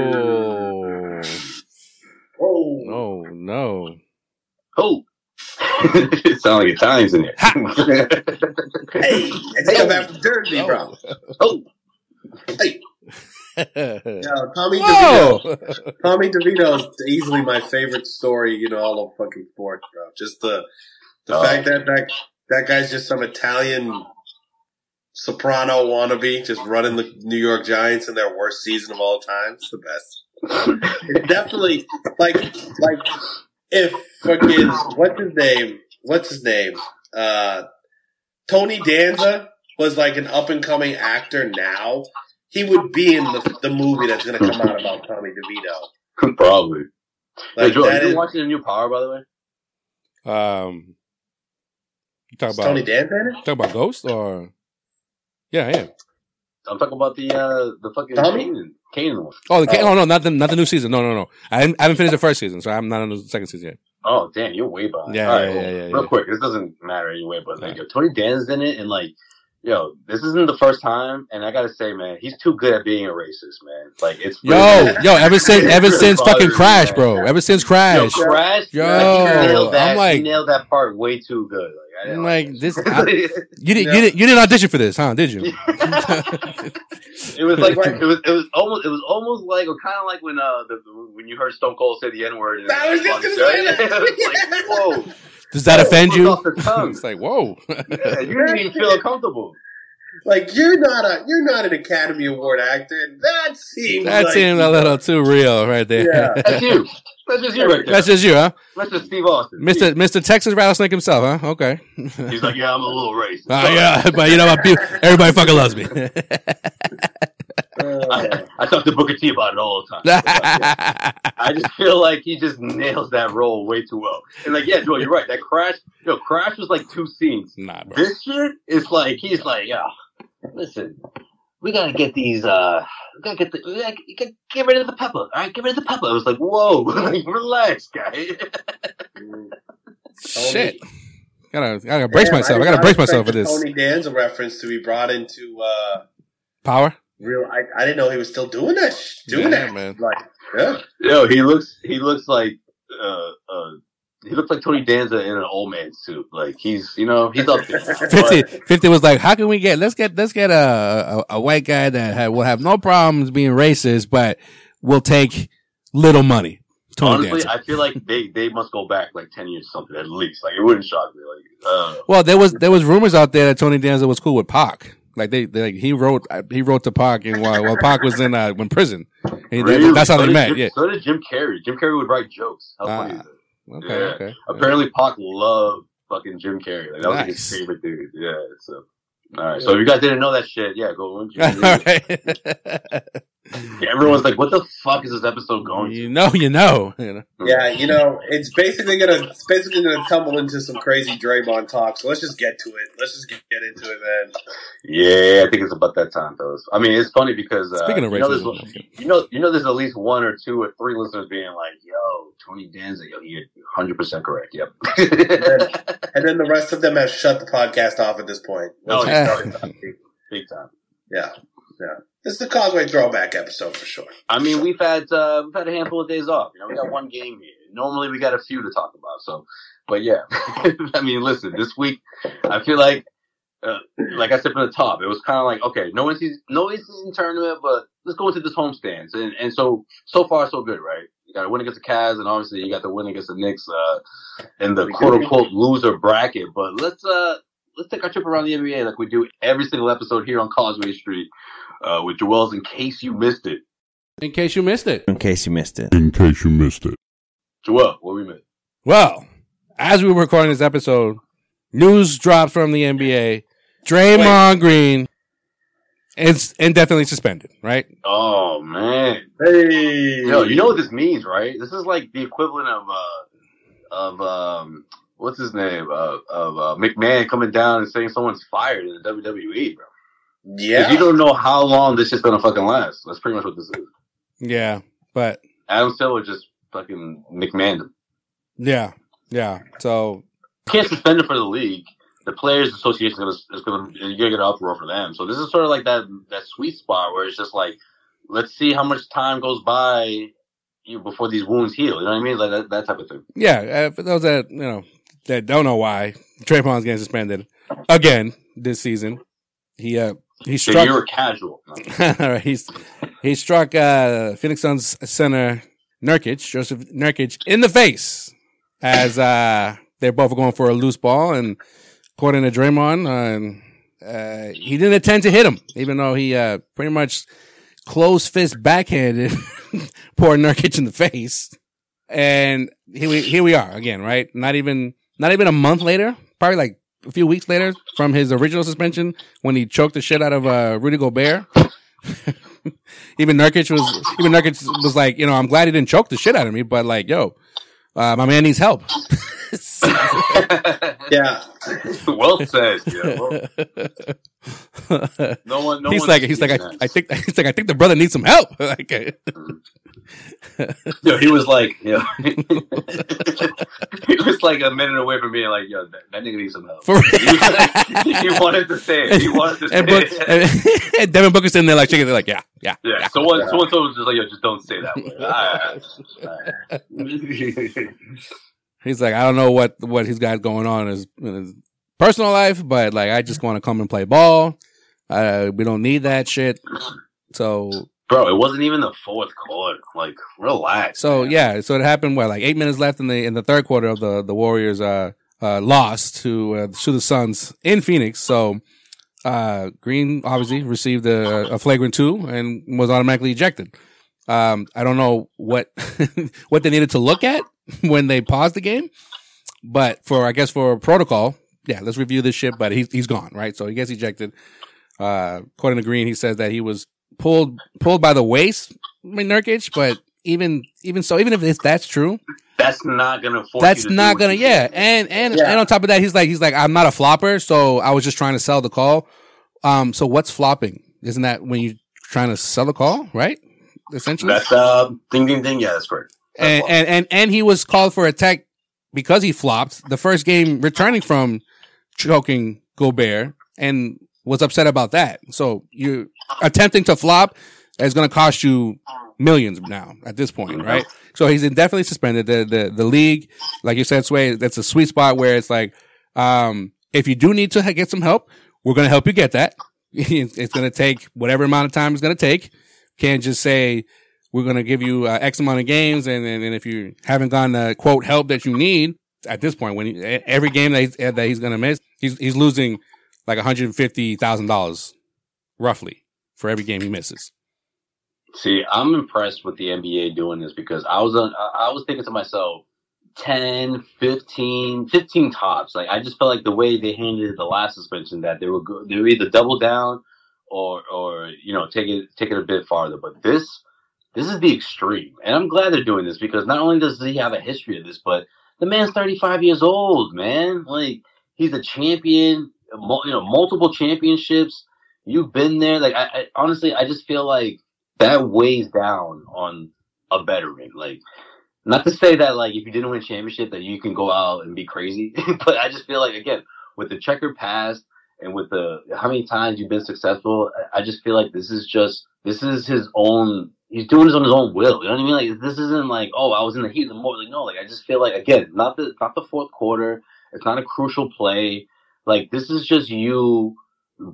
Oh. Oh no. Oh. it sounds like Italians in here. hey, I take back from Jersey, bro. Oh. Hey. No, Tommy DeVito. Tommy DeVito is easily my favorite story, you know, all of fucking sports, bro. Just the the oh. fact that, that that guy's just some Italian soprano wannabe, just running the New York Giants in their worst season of all time. It's the best. it's definitely like like if fucking what's his name? What's his name? Uh, Tony Danza was like an up and coming actor now he would be in the, the movie that's going to come out about Tommy DeVito. Probably. Like, hey, Joel, you been watching the new Power, by the way? Um, you talk about Tony Danza Talk about Ghost or yeah, I am. I'm talking about the uh the fucking Kanan, Kanan one. Oh, the oh. oh no, not the not the new season. No, no, no. I haven't, I haven't finished the first season, so I'm not on the second season yet. Oh damn, you're way behind. Yeah, yeah, right, yeah, yeah, yeah, Real quick, this doesn't matter anyway, but like, yo, Tony Danza's in it, and like yo, this isn't the first time, and I gotta say, man, he's too good at being a racist, man. Like it's yo, really, yo, ever since ever since fucking Crash, bro, ever since Crash, yo, Crash, yo, nailed that, I'm like, nailed that part way too good. Like, I'm like, like this, I, you didn't, you didn't, you didn't audition for this, huh? Did you? it was like it was it was almost it was almost like or kind of like when uh the, when you heard Stone Cold say the N word. I was just gonna say that. like, whoa. Does that offend you? it's like whoa. yeah, you didn't even feel comfortable. Like you're not a you're not an Academy Award actor, that seems that like seems a little too real right there. Yeah, that's you. That's just you right there. That's just you, huh? That's just Steve Austin. Mr. Mr. Texas Rattlesnake himself, huh? Okay. He's like, yeah, I'm a little racist. Uh, yeah, but you know what? Everybody fucking loves me. I, I, talk to Booker T about it all the time. I just feel like he just nails that role way too well. And like, yeah, Joel, you're right. That crash, you know, crash was like two scenes. Nah, bro. This shit is like he's like, yeah, listen, we gotta get these. uh We gotta get the. We gotta get, get rid of the pepper. All right, get rid of the pepper. I was like, whoa, like, relax, guy. Shit. Gotta, gotta brace Damn, myself. I, I gotta brace myself for this. Tony Danza reference to be brought into uh, power. Real, I, I didn't know he was still doing that. Doing yeah, that, man. Like, yeah. Yo, he looks, he looks like, uh, uh, he looks like Tony Danza in an old man suit. Like he's, you know, he's up there. 50, 50 was like, how can we get, let's get, let's get a, a, a white guy that will have no problems being racist, but will take little money. Tony Honestly, Danza. I feel like they, they must go back like 10 years or something at least. Like it wouldn't shock me. Like, uh, well, there was, there was rumors out there that Tony Danza was cool with Pac. Like they, they like he wrote he wrote to Pac and while, while Pac was in uh, in prison. really? That's how so they met. Jim, yeah. So did Jim Carrey. Jim Carrey would write jokes. How funny is it? Okay. Yeah. Okay. Apparently, Pac loved fucking Jim Carrey. Like that nice. was his favorite dude. Yeah. So. All right. So if you guys didn't know that shit, yeah, go watch it. Yeah, everyone's like, "What the fuck is this episode going?" You know, you know. Yeah, you know, it's basically gonna it's basically gonna tumble into some crazy Draymond talk. So let's just get to it. Let's just get, get into it, man. Yeah, I think it's about that time, though. I mean, it's funny because uh, speaking of you know, you know, you know, there's at least one or two or three listeners being like, "Yo, Tony Danza, yo, you're 100 percent correct." Yep. and, then, and, then, the rest of them have shut the podcast off at this point. Oh, yeah. big time. Yeah, yeah. This is the Causeway throwback episode for sure. I mean, we've had uh, we've had a handful of days off. You know, we got one game here. Normally, we got a few to talk about. So, but yeah, I mean, listen, this week I feel like, uh, like I said from the top, it was kind of like okay, no in season, no in tournament, but let's go into this homestands. And and so so far so good, right? You got to win against the Cavs, and obviously you got to win against the Knicks uh, in the quote unquote loser bracket. But let's uh let's take our trip around the NBA like we do every single episode here on Causeway Street uh, with Joel's In Case You Missed It. In case you missed it. In case you missed it. In case you missed it. Joel, what we missed? Well, as we were recording this episode, news dropped from the NBA. Draymond Wait. Green is indefinitely suspended, right? Oh man. Hey. Yo, you know what this means, right? This is like the equivalent of uh of um what's his name? Uh, of uh, McMahon coming down and saying someone's fired in the WWE, bro. Yeah. You don't know how long this is gonna fucking last. That's pretty much what this is. Yeah, but Adam Silver just fucking McMahon. Yeah, yeah. So you can't suspend it for the league. The Players Association is gonna, is gonna you're gonna get an uproar for them. So this is sort of like that that sweet spot where it's just like, let's see how much time goes by you before these wounds heal. You know what I mean? Like that, that type of thing. Yeah, uh, for those that you know that don't know why Draymond's getting suspended again this season, he uh he struck. So you're casual. he's he struck uh, Phoenix Suns center Nurkic, Joseph Nurkic, in the face as uh, they're both going for a loose ball, and according to Draymond, uh, uh, he didn't intend to hit him, even though he uh, pretty much closed fist backhanded poor Nurkic in the face. And here we here we are again, right? Not even not even a month later, probably like a few weeks later from his original suspension when he choked the shit out of uh, Rudy Gobert. even Nurkic was even Nurkic was like, you know, I'm glad he didn't choke the shit out of me, but like, yo, uh, my man needs help. yeah. well said. Yeah. Well, no one. No he's like. He's like. I, I, think. He's like. I think the brother needs some help. like, uh, yo, he was like, yo, he was like a minute away from being like, yo, that, that nigga needs some help. For he, he wanted to say it. He wanted to say and, Book, it. And, Devin Booker's sitting there like shaking. They're like, yeah, yeah, yeah. yeah. Someone, yeah. someone told him just like, yo, just don't say that way. All right. He's like, I don't know what what he's got going on in his, in his personal life, but like, I just want to come and play ball. Uh, we don't need that shit. So, bro, it wasn't even the fourth quarter. Like, relax. So man. yeah, so it happened. What, like eight minutes left in the in the third quarter of the the Warriors uh uh lost to uh, to the Suns in Phoenix. So. Uh, Green obviously received a, a flagrant two and was automatically ejected. Um, I don't know what what they needed to look at when they paused the game. But for, I guess for protocol, yeah, let's review this shit, but he's, he's gone, right? So he gets ejected. Uh, according to Green, he says that he was pulled, pulled by the waist by Nurkic, but even, even so, even if that's true, that's not gonna. that's not gonna. Yeah, and and yeah. and on top of that, he's like he's like I'm not a flopper, so I was just trying to sell the call. Um, so what's flopping? Isn't that when you're trying to sell the call, right? Essentially, that's uh, ding ding ding. Yeah, that's correct and, and, and and he was called for a tech because he flopped the first game returning from choking Gobert and was upset about that. So you attempting to flop is going to cost you millions now at this point, right? So he's indefinitely suspended. The, the, the league, like you said, Sway, that's a sweet spot where it's like, um, if you do need to get some help, we're going to help you get that. it's going to take whatever amount of time it's going to take. Can't just say, we're going to give you uh, X amount of games. And, and, and if you haven't gotten the quote help that you need at this point, when he, every game that he's, that he's going to miss, he's, he's losing like $150,000 roughly for every game he misses. See, I'm impressed with the NBA doing this because I was on, I was thinking to myself, 10, 15, 15 tops. Like I just felt like the way they handled the last suspension that they were go- they were either double down or or you know take it take it a bit farther. But this this is the extreme, and I'm glad they're doing this because not only does he have a history of this, but the man's 35 years old, man. Like he's a champion, you know, multiple championships. You've been there. Like I, I honestly, I just feel like that weighs down on a veteran. Like, not to say that like if you didn't win a championship that you can go out and be crazy, but I just feel like again with the checkered past and with the how many times you've been successful, I just feel like this is just this is his own. He's doing this on his own will. You know what I mean? Like this isn't like oh I was in the heat. Of the more like no, like I just feel like again not the not the fourth quarter. It's not a crucial play. Like this is just you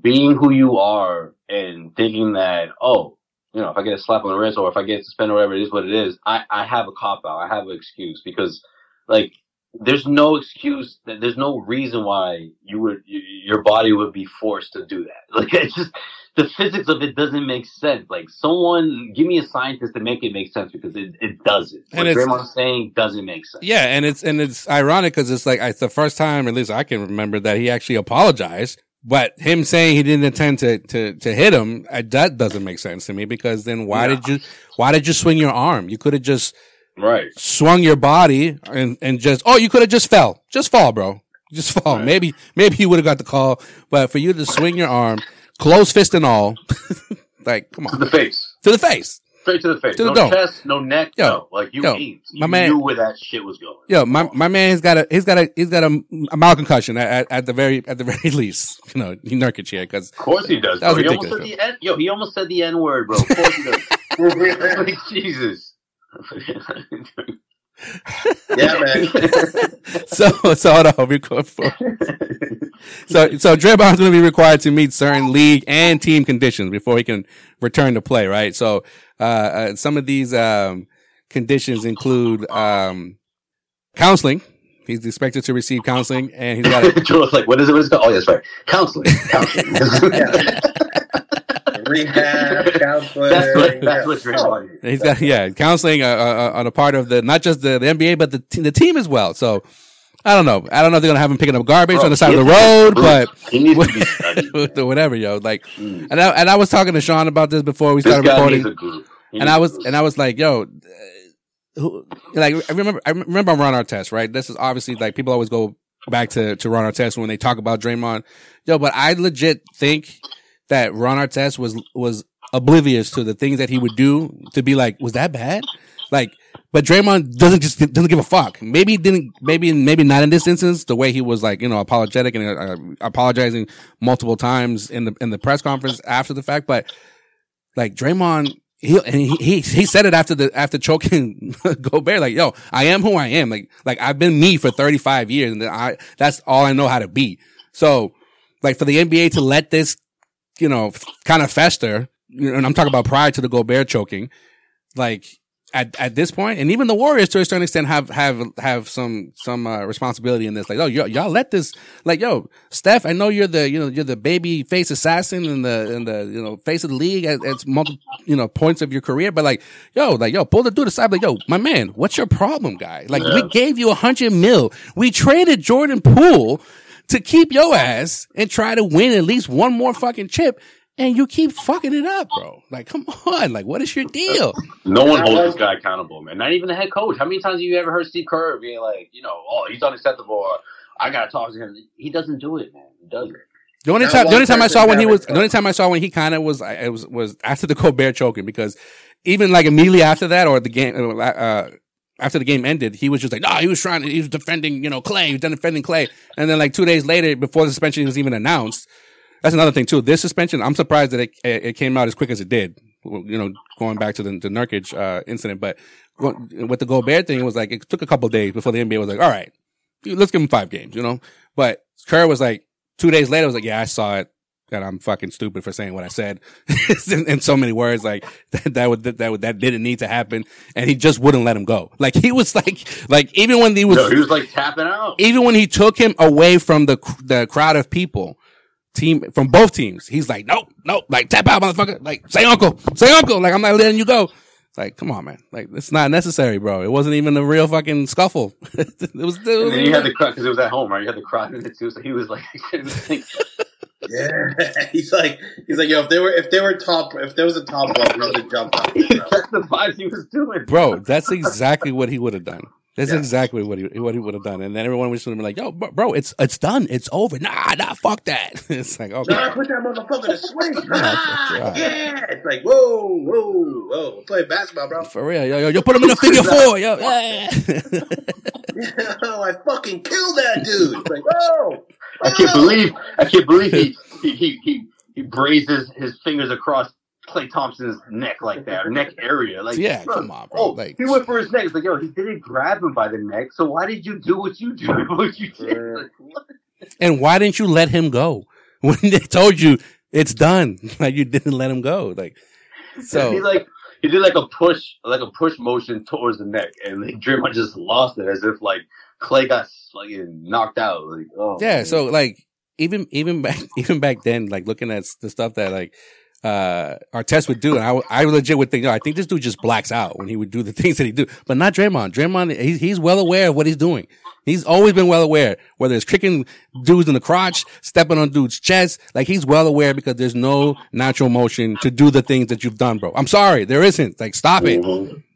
being who you are and thinking that oh you know, if I get a slap on the wrist or if I get suspended or whatever it is what it is, I, I have a cop out. I have an excuse because like there's no excuse that there's no reason why you would your body would be forced to do that. Like it's just the physics of it doesn't make sense. Like someone give me a scientist to make it make sense because it, it doesn't. And what Draymond's saying doesn't make sense. Yeah, and it's and it's ironic because it's like it's the first time, at least I can remember, that he actually apologized but him saying he didn't intend to, to, to hit him, uh, that doesn't make sense to me because then why did you, why did you swing your arm? You could have just right swung your body and, and just, oh, you could have just fell. Just fall, bro. Just fall. Right. Maybe, maybe you would have got the call, but for you to swing your arm, close fist and all, like, come on. To the face. To the face. Straight to the face. To no the chest, no neck. Yo, no. Like you, yo, you my man, knew where that shit was going. Yo, my my man has got a he's got a he's got a, a mild concussion at, at, at, the very at the very least. You know, he Nurkic here because of course he does. That was he almost said the N, yo, he almost said the N word, bro. Of course he does. like, Jesus. yeah, man. so, so hold on, record for. So, so Draymond's going to be required to meet certain league and team conditions before he can return to play, right? So, uh, uh, some of these, um, conditions include, um, counseling. He's expected to receive counseling and he's got to. Joel's like, what is it? What is it? Oh, yes, right. Counseling. Counseling. Rehab, counseling. That's what, that's what Draymond He's got, yeah, counseling uh, uh, on a part of the, not just the, the NBA, but the, t- the team as well. So, I don't know. I don't know if they're gonna have him picking up garbage Bro, on the side of the road, but whatever, yo. Like, mm. and I and I was talking to Sean about this before we started recording, and I was and I was like, yo, who, like I remember I remember Ron Artest, right? This is obviously like people always go back to to Ron Artest when they talk about Draymond, yo. But I legit think that Ron Artest was was oblivious to the things that he would do to be like, was that bad? Like but Draymond doesn't just doesn't give a fuck. Maybe didn't maybe maybe not in this instance the way he was like you know apologetic and uh, apologizing multiple times in the in the press conference after the fact. But like Draymond, he and he he, he said it after the after choking Gobert like yo I am who I am like like I've been me for thirty five years and I that's all I know how to be. So like for the NBA to let this you know kind of fester, and I'm talking about prior to the Gobert choking, like at, at this point, and even the Warriors to a certain extent have have have some some uh, responsibility in this. Like, oh, y- y'all let this, like, yo, Steph, I know you're the you know you're the baby face assassin and the and the you know face of the league at, at multiple you know points of your career, but like, yo, like, yo, pull the dude aside, like, yo, my man, what's your problem, guy? Like, yeah. we gave you a hundred mil, we traded Jordan Poole to keep your ass and try to win at least one more fucking chip and you keep fucking it up, bro. Like, come on, like, what is your deal? No one holds this guy accountable, man. Not even the head coach. How many times have you ever heard Steve Kerr being like, you know, oh, he's unacceptable, or I gotta talk to him? He doesn't do it, man. He doesn't. The only time, the only time I saw when he was, the only time I saw when he kind of was, it was, was after the Gobert choking because even like immediately after that or the game, uh, uh after the game ended, he was just like, no, he was trying to, he was defending, you know, Klay, he was defending Klay. And then like two days later, before the suspension was even announced, that's another thing too. This suspension, I'm surprised that it, it came out as quick as it did. You know, going back to the, the Nurkic, uh, incident, but with the Gobert thing, it was like, it took a couple days before the NBA was like, all right, let's give him five games, you know? But Kerr was like, two days later, was like, yeah, I saw it that I'm fucking stupid for saying what I said in, in, so many words. Like that, that would, that, that, that didn't need to happen. And he just wouldn't let him go. Like he was like, like even when he was, no, he was like tapping out. Even when he took him away from the, the crowd of people, team from both teams, he's like, nope, nope, like tap out, motherfucker. Like say uncle, say uncle. Like I'm not letting you go. It's like, come on, man. Like, it's not necessary, bro. It wasn't even a real fucking scuffle. it was, it was, and then you had the crowd, because it was at home, right? You had the crowd in it too, so he was like, yeah, he's like, he's like, yo, if they were, if they were top, if there was a top one, we would have jumped. That's the vibes he was doing, bro. That's exactly what he would have done. That's yeah. exactly what he what he would have done, and then everyone was going to be like, "Yo, bro, it's it's done, it's over." Nah, nah, fuck that. it's like, okay, nah, put that motherfucker to sleep. ah, yeah, it's like, whoa, whoa, whoa, we're basketball, bro. For real, yo, yo, yo, put him in a figure four, yo, yeah. yo, I fucking killed that dude. It's like, whoa, I can't believe, I can't believe he he he he, he braces his fingers across Klay Thompson's neck like that, or neck area. Like, yeah, bro, come on, bro. Oh, like, he went for his neck. It's like, yo, he didn't grab him by the neck. So why did you do what you do? What you did? Like, and why didn't you let him go when they told you it's done? Like you didn't let him go. Like, so he like he did like a push, like a push motion towards the neck, and like, Draymond just lost it as if like Klay got like knocked out. Like, oh yeah. Man. So like even even back even back then, like looking at the stuff that like uh, Artest would do. And I, I legit would think, no, I think this dude just blacks out when he would do the things that he do, but not Draymond. Draymond, he's, he's well aware of what he's doing. He's always been well aware, whether it's kicking dudes in the crotch, stepping on dudes' chest. Like he's well aware because there's no natural motion to do the things that you've done, bro. I'm sorry. There isn't. Like, stop it.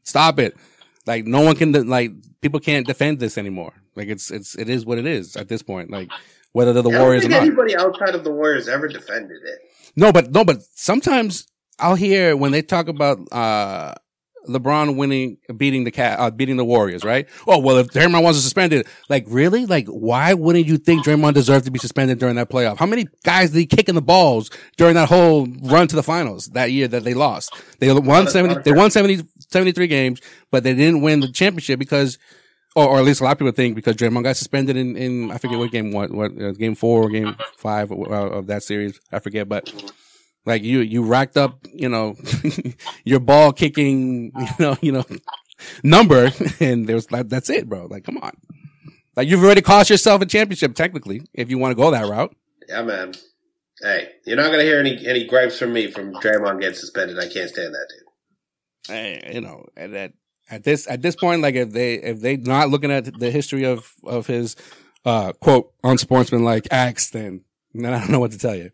Stop it. Like no one can, like, people can't defend this anymore. Like it's, it's, it is what it is at this point. Like whether they're the I Warriors or not. Anybody outside of the Warriors ever defended it. No, but no, but sometimes I'll hear when they talk about uh LeBron winning, beating the cat, uh, beating the Warriors, right? Oh, well, if Draymond wasn't suspended, like really, like why wouldn't you think Draymond deserved to be suspended during that playoff? How many guys did he kick in the balls during that whole run to the finals that year that they lost? They won 70, they won 70, 73 games, but they didn't win the championship because, or, or at least a lot of people think because Draymond got suspended in, in, I forget what game, what, what, uh, game four or game five uh, of that series. I forget, but like you, you racked up, you know, your ball kicking, you know, you know, number, and there was like, that's it, bro. Like, come on. Like you've already cost yourself a championship, technically, if you want to go that route. Yeah, man. Hey, you're not gonna hear any any gripes from me from Draymond getting suspended. I can't stand that dude. Hey, you know, at, at at this at this point, like if they if they not looking at the history of of his uh quote unsportsmanlike acts, then then I don't know what to tell you.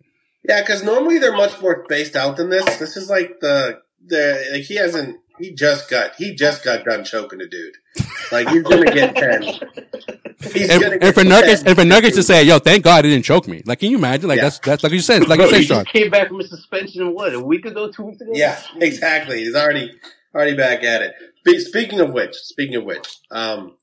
Yeah, because normally they're much more spaced out than this. This is like the the like he hasn't he just got he just got done choking a dude. Like he's gonna get ten. He's and, gonna and for Nurkic and for Nurkic to say, "Yo, thank God he didn't choke me." Like, can you imagine? Like yeah. that's that's like you said, like Bro, you said, Sean. came back from a suspension what a week ago, two weeks ago. Yeah, exactly. He's already already back at it. Speaking of which, speaking of which, um,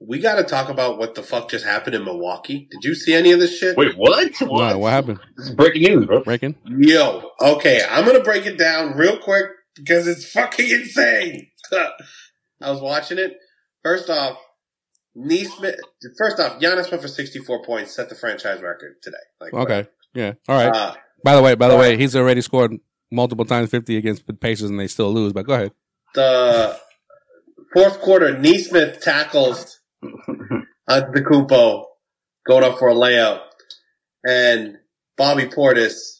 we got to talk about what the fuck just happened in Milwaukee. Did you see any of this shit? Wait, what? What, no, what happened? This is breaking news, bro. Breaking? Yo, okay, I'm gonna break it down real quick because it's fucking insane. I was watching it. First off, Nesmith. First off, Giannis went for 64 points, set the franchise record today. Like, okay, yeah, all right. Uh, by the way, by the way, he's already scored multiple times 50 against the Pacers, and they still lose. But go ahead. The fourth quarter, Nesmith tackles Antetokounmpo going up for a layup, and Bobby Portis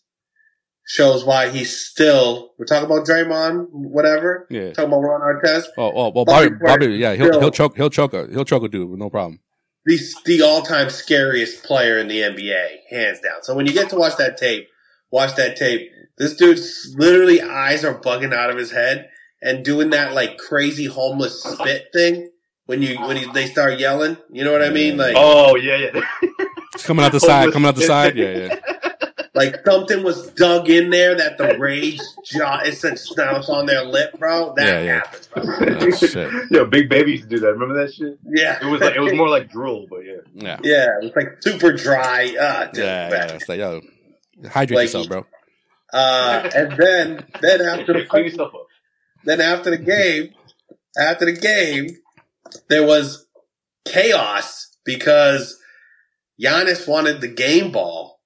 shows why he's still. We're talking about Draymond, whatever. Yeah. Talking about Ron Artest. Oh, oh well, Bobby, Bobby, Bobby yeah, he'll he'll choke, he'll choke a he'll choke a dude with no problem. The the all time scariest player in the NBA, hands down. So when you get to watch that tape, watch that tape. This dude's literally eyes are bugging out of his head and doing that like crazy homeless spit thing when you when he, they start yelling. You know what I mean? Like oh yeah, yeah. coming out the side, coming out the side. Yeah, yeah. Like something was dug in there that the rage jaw it said snout on their lip, bro. That yeah, yeah. happened, bro. oh, shit. Yo, Big Baby used to do that. Remember that shit? Yeah. It was like it was more like drool, but yeah. Yeah. Yeah, it was like super dry. Uh, yeah, yeah. It's like yo, hydrate like, yourself, bro. Uh, and then then after the clean yourself up. Then after the game, after the game, there was chaos because Giannis wanted the game ball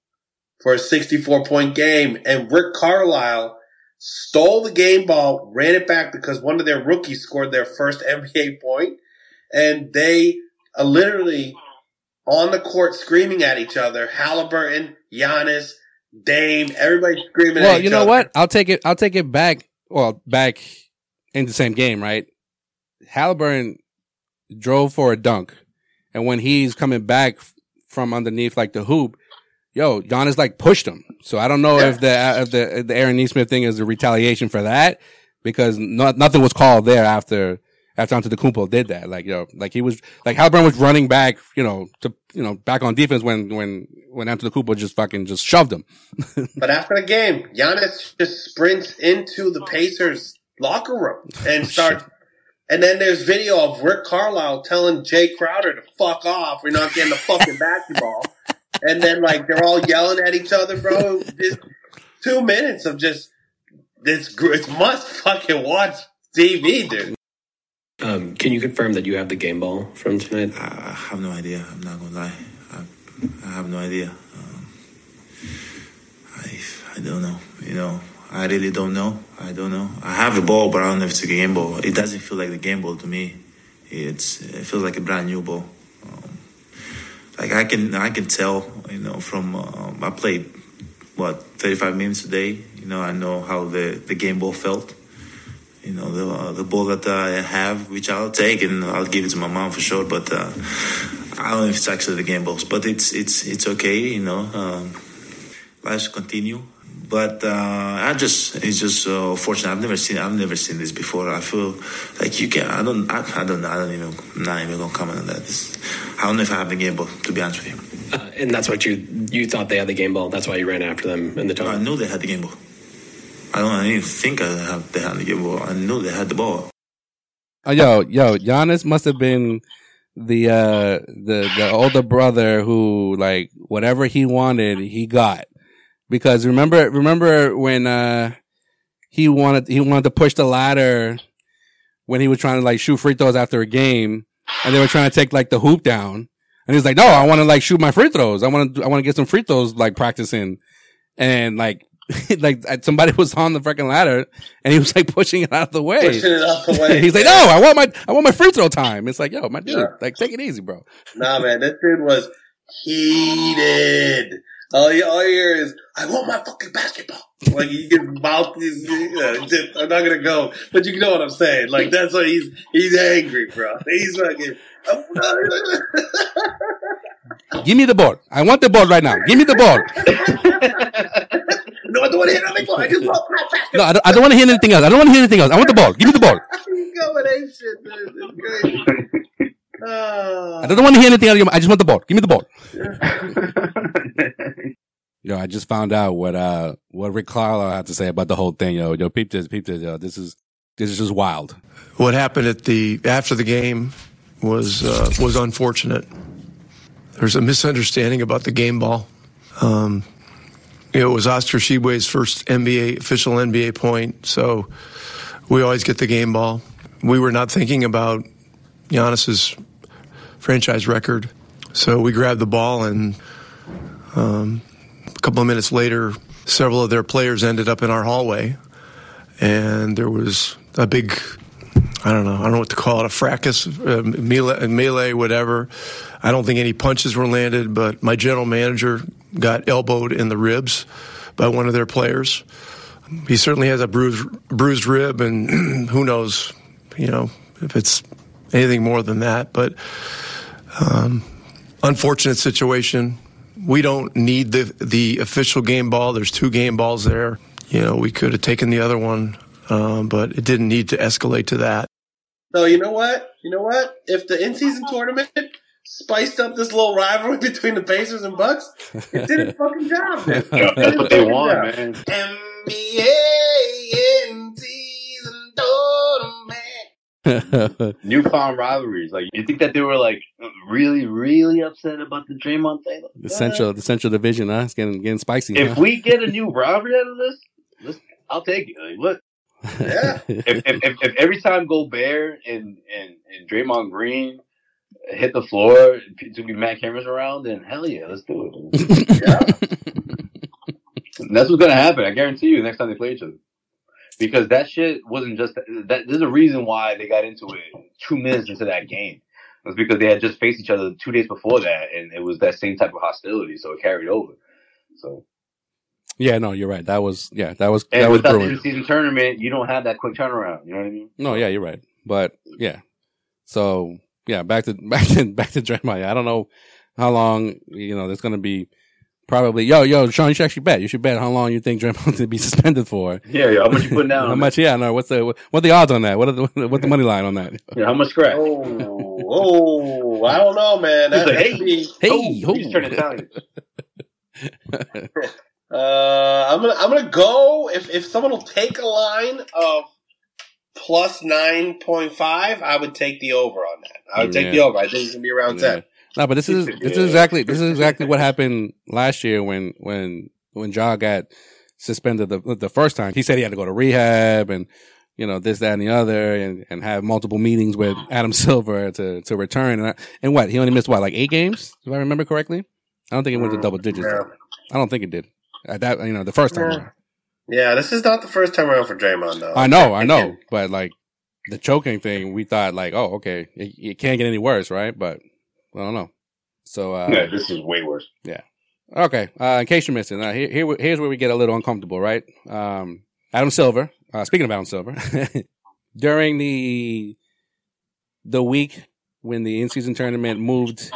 for a 64 point game, and Rick Carlisle stole the game ball, ran it back because one of their rookies scored their first NBA point, and they are literally on the court screaming at each other. Halliburton, Giannis, Dame, everybody screaming. Well, you know other. what? I'll take it. I'll take it back. Well, back in the same game, right? Halliburton drove for a dunk, and when he's coming back from underneath like the hoop, yo, Giannis like pushed him. So I don't know yeah. if the if the if the Aaron Nesmith thing is a retaliation for that because not, nothing was called there after after Antetokounmpo did that. Like, you know, like he was, like Halliburton was running back, you know, to, you know, back on defense when, when, when Antetokounmpo just fucking just shoved him. but after the game, Giannis just sprints into the Pacers locker room and oh, starts, and then there's video of Rick Carlisle telling Jae Crowder to fuck off. We're not getting the fucking basketball. And then like they're all yelling at each other, bro. Just two minutes of just this. It's must fucking watch TV, dude. Um, can you confirm that you have the game ball from tonight? I have no idea. I'm not gonna lie. I, I have no idea. Um, I I don't know. You know, I really don't know. I don't know. I have a ball, but I don't know if it's a game ball. It doesn't feel like the game ball to me. It's it feels like a brand new ball. Um, like I can I can tell. You know, from uh, I played what 35 minutes a day. You know, I know how the the game ball felt you know the uh, the ball that I have, which I'll take and I'll give it to my mom for sure. But uh, I don't know if it's actually the game balls, but it's it's it's okay. You know, um, continue. But uh, I just it's just uh, fortunate. I've never seen I've never seen this before. I feel like you can. I don't I, I don't know, I don't even I'm not even gonna comment on that. This, I don't know if I have the game ball to be honest with you. Uh, and that's what you you thought they had the game ball. That's why you ran after them in the tunnel. I knew they had the game ball. I don't. I didn't think I had, they had the game ball. I knew they had the ball. Oh, yo, yo, Giannis must have been the uh the the older brother who like whatever he wanted he got because remember remember when uh he wanted he wanted to push the ladder when he was trying to like shoot free throws after a game and they were trying to take like the hoop down and he's like no I want to like shoot my free throws I want to I want to get some free throws like practicing and like like somebody was on the freaking ladder and he was like pushing it out of the way. Pushing it out the way. He's like, no, I want my, I want my free throw time. It's like, yo, my dude, yeah. like take it easy, bro. Nah, man, this dude was heated. All you, all you hear is, I want my fucking basketball. Like you can mouth these, you know, I'm not gonna go, but you know what I'm saying. Like that's what he's, he's angry, bro. He's fucking, Give me the ball. I want the ball right now. Give me the ball. no, I don't want to hear nothing. I just want my basketball. No, I don't, I don't want to hear anything else. I don't want to hear anything else. I want the ball. Give me the ball. going ape shit, man. It's Uh, I don't want to hear anything else. I just want the ball. Give me the ball. Yo, I just found out what uh what Rick Carlisle had to say about the whole thing. Yo, yo, peep this, peep this. Yo, this is this is just wild. What happened at the after the game was uh, was unfortunate. There's a misunderstanding about the game ball. Um, it was Oscar Tshiebwe's first NBA official NBA point, so we always get the game ball. We were not thinking about Giannis's franchise record, so we grabbed the ball, and um, couple of minutes later, several of their players ended up in our hallway, and there was a big I don't know. I don't know what to call it. A fracas, uh, melee, melee, whatever. I don't think any punches were landed, but my general manager got elbowed in the ribs by one of their players. He certainly has a bruised, bruised rib, and who knows, you know, if it's anything more than that. But um, unfortunate situation. We don't need the the official game ball. There's two game balls there. You know, we could have taken the other one, um, but it didn't need to escalate to that. So you know what? You know what? If the in season tournament spiced up this little rivalry between the Pacers and Bucks. It did its fucking job. Man. That's what they want, man. NBA in season tournament. Newfound rivalries. Like you think that they were like really, really upset about the Draymond thing? Like, the central, the central division, huh? It's getting getting spicy. If huh? we get a new rivalry out of this, I'll take it. Like, look, Yeah. if, if, if, if every time Gobert and, and, and Draymond Green hit the floor to be Matt Cameron's around, then hell yeah, let's do it. And that's what's gonna happen. I guarantee you. Next time they play each other, because that shit wasn't just that. There's a reason why they got into it two minutes into that game. It was because they had just faced each other two days before that, and it was that same type of hostility, so it carried over. So, yeah, no, you're right. That was yeah, that was and that was the in-season tournament, you don't have that quick turnaround. You know what I mean? No, yeah, you're right. But yeah, so yeah, back to back to back to Draymond. I don't know how long you know there's going to be. Probably, yo, yo, Sean, you should actually bet. You should bet how long you think Draymond's to be suspended for. Yeah, yeah. How much you putting down? How much? Yeah, no. What's the what the odds on that? What are the what the money line on that? that? Yeah, how much scratch? Oh, oh, I don't know, man. That, He's like, that'd Hey, oh, ho. he's turning Italian. Uh, I'm gonna I'm gonna go if if someone will take a line of plus nine point five, I would take the over on that. I would take the over. I think it's gonna be around Yeah. ten. No, but this is this is exactly this is exactly what happened last year when when when Ja got suspended the the first time. He said he had to go to rehab and you know this that and the other and and have multiple meetings with Adam Silver to to return and I, and what he only missed what like eight games if I remember correctly. I don't think it went to mm, double digits. Yeah. I don't think it did. At that you know the first time. Yeah. around. Yeah, this is not the first time around for Draymond though. I know, I know, but like the choking thing, we thought like, oh, okay, it, it can't get any worse, right? But I don't know. So uh, yeah, this is way worse. Yeah. Okay. Uh, in case you're missing, uh, here, here, here's where we get a little uncomfortable, right? Um, Adam Silver. Uh, speaking of Adam Silver, during the the week when the in-season tournament moved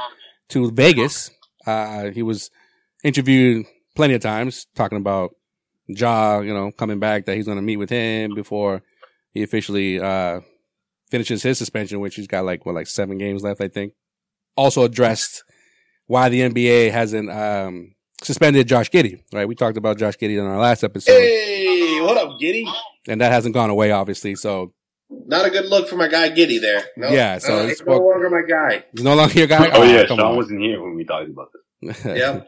to Vegas, uh, he was interviewed plenty of times talking about Ja, you know, coming back that he's going to meet with him before he officially uh, finishes his suspension, which he's got like what, like seven games left, I think. Also addressed why the NBA hasn't um, suspended Josh Giddey. Right, we talked about Josh Giddey in our last episode, Hey, what up, Giddey? and that hasn't gone away, obviously. So Not a good look for my guy Giddey there. No, Yeah, so Uh, it's- he's no longer my guy. he's no longer your guy. Oh, yeah, come Sean on. wasn't here when we talked about this. yeah.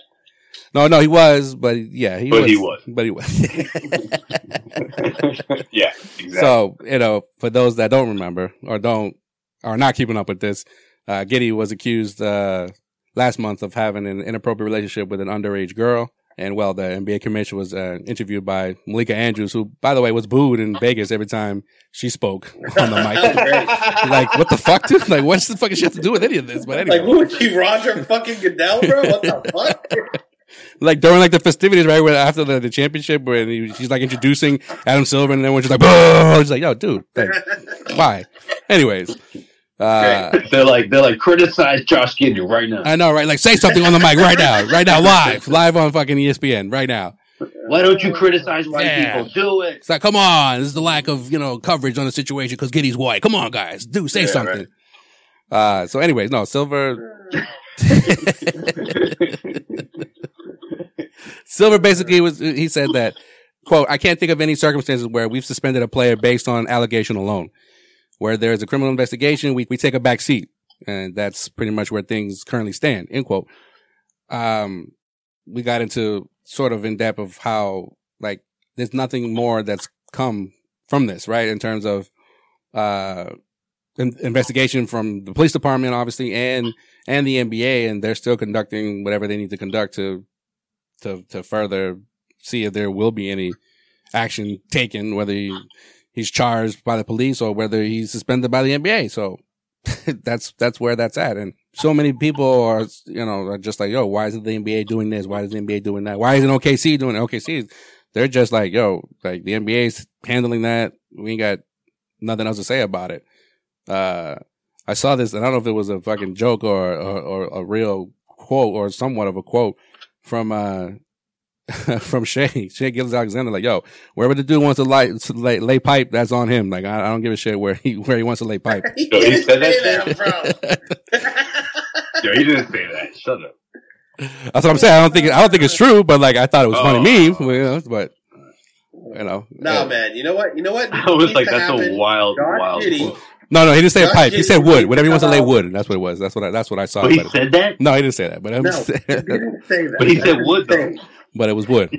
no, no, he was, but yeah, he But was, he was. but he was. yeah, exactly. So, you know, for those that don't remember or don't, are not keeping up with this, uh, Giddey was accused, uh, last month of having an inappropriate relationship with an underage girl. And well, the NBA commission was, uh, interviewed by Malika Andrews, who, by the way, was booed in Vegas every time she spoke on the mic. like, what the fuck, dude? Like, what's the fucking shit have to do with any of this? But anyway. Like, who is he, Roger fucking Goodell, bro? What the fuck? like during like the festivities, right? Where after the, the championship, where he, she's like introducing Adam Silver, and then when she's like, "Boo!" She's like, "Yo, dude, like, why?" Anyways, uh, they're like they're like criticize Josh Giddey right now. I know, right? Like, say something on the mic right now, right now, live, live on fucking ESPN, right now. Why don't you criticize white Yeah. people? Do it. It's like, come on, this is the lack of you know coverage on the situation because Giddey's white. Come on, guys, do say Yeah, something. Uh, so, anyways, no, Silver. Silver basically was, he said that, quote, I can't think of any circumstances where we've suspended a player based on allegation alone. Where there's a criminal investigation, we, we take a back seat. And that's pretty much where things currently stand, end quote. Um, we got into sort of in depth of how, like, there's nothing more that's come from this, right? In terms of, uh, in- investigation from the police department, obviously, and, and the NBA, and they're still conducting whatever they need to conduct to, to, to further see if there will be any action taken, whether he, he's charged by the police or whether he's suspended by the NBA. So that's, that's where that's at. And so many people are, you know, are just like, yo, why isn't the NBA doing this? Why is the NBA doing that? Why isn't OKC doing it? OKC, they're just like, yo, like the NBA's handling that. We ain't got nothing else to say about it. Uh, I saw this, and I don't know if it was a fucking joke or, or, or a real quote or somewhat of a quote from, uh, from Shai, Shay Gillis Alexander, like, yo, wherever the dude wants to lay, to lay, lay pipe, that's on him. Like, I, I don't give a shit where he, where he wants to lay pipe. So he said that shit? Yo, he didn't say that. Shut up. That's what I'm saying. I don't think I don't think it's true, but like I thought it was funny oh. meme. But you know, no yeah. man. You know what? You know what? I was like, that's happen? a wild, Josh wild. No, no, he didn't say Josh pipe. He said wood. Whatever he wants to lay wood. That's what it was. That's what I, that's what I saw. But he said that. No, he didn't say that. But I'm no, he didn't say that. But he said wood though. But it was wood.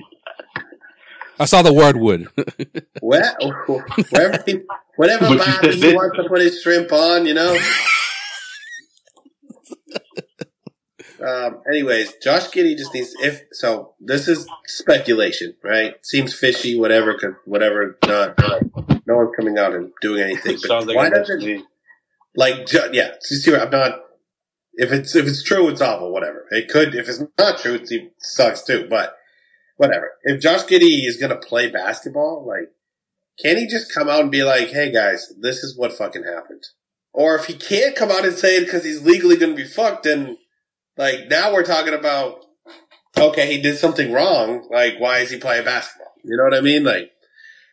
I saw the word wood. Where, wherever, he, whatever Bobby he wants to put his shrimp on, you know. Um, anyways, Josh Giddey just needs if so. This is speculation, right? Seems fishy, whatever, whatever. Not no one's coming out and doing anything. But like why doesn't like yeah? See, I'm not. If it's if it's true, it's awful. Whatever. It could. If it's not true, it sucks too. But whatever. If Josh Giddey is gonna play basketball, like, can he just come out and be like, "Hey guys, this is what fucking happened"? Or if he can't come out and say it because he's legally gonna be fucked, then like now we're talking about okay, he did something wrong. Like why is he playing basketball? You know what I mean? Like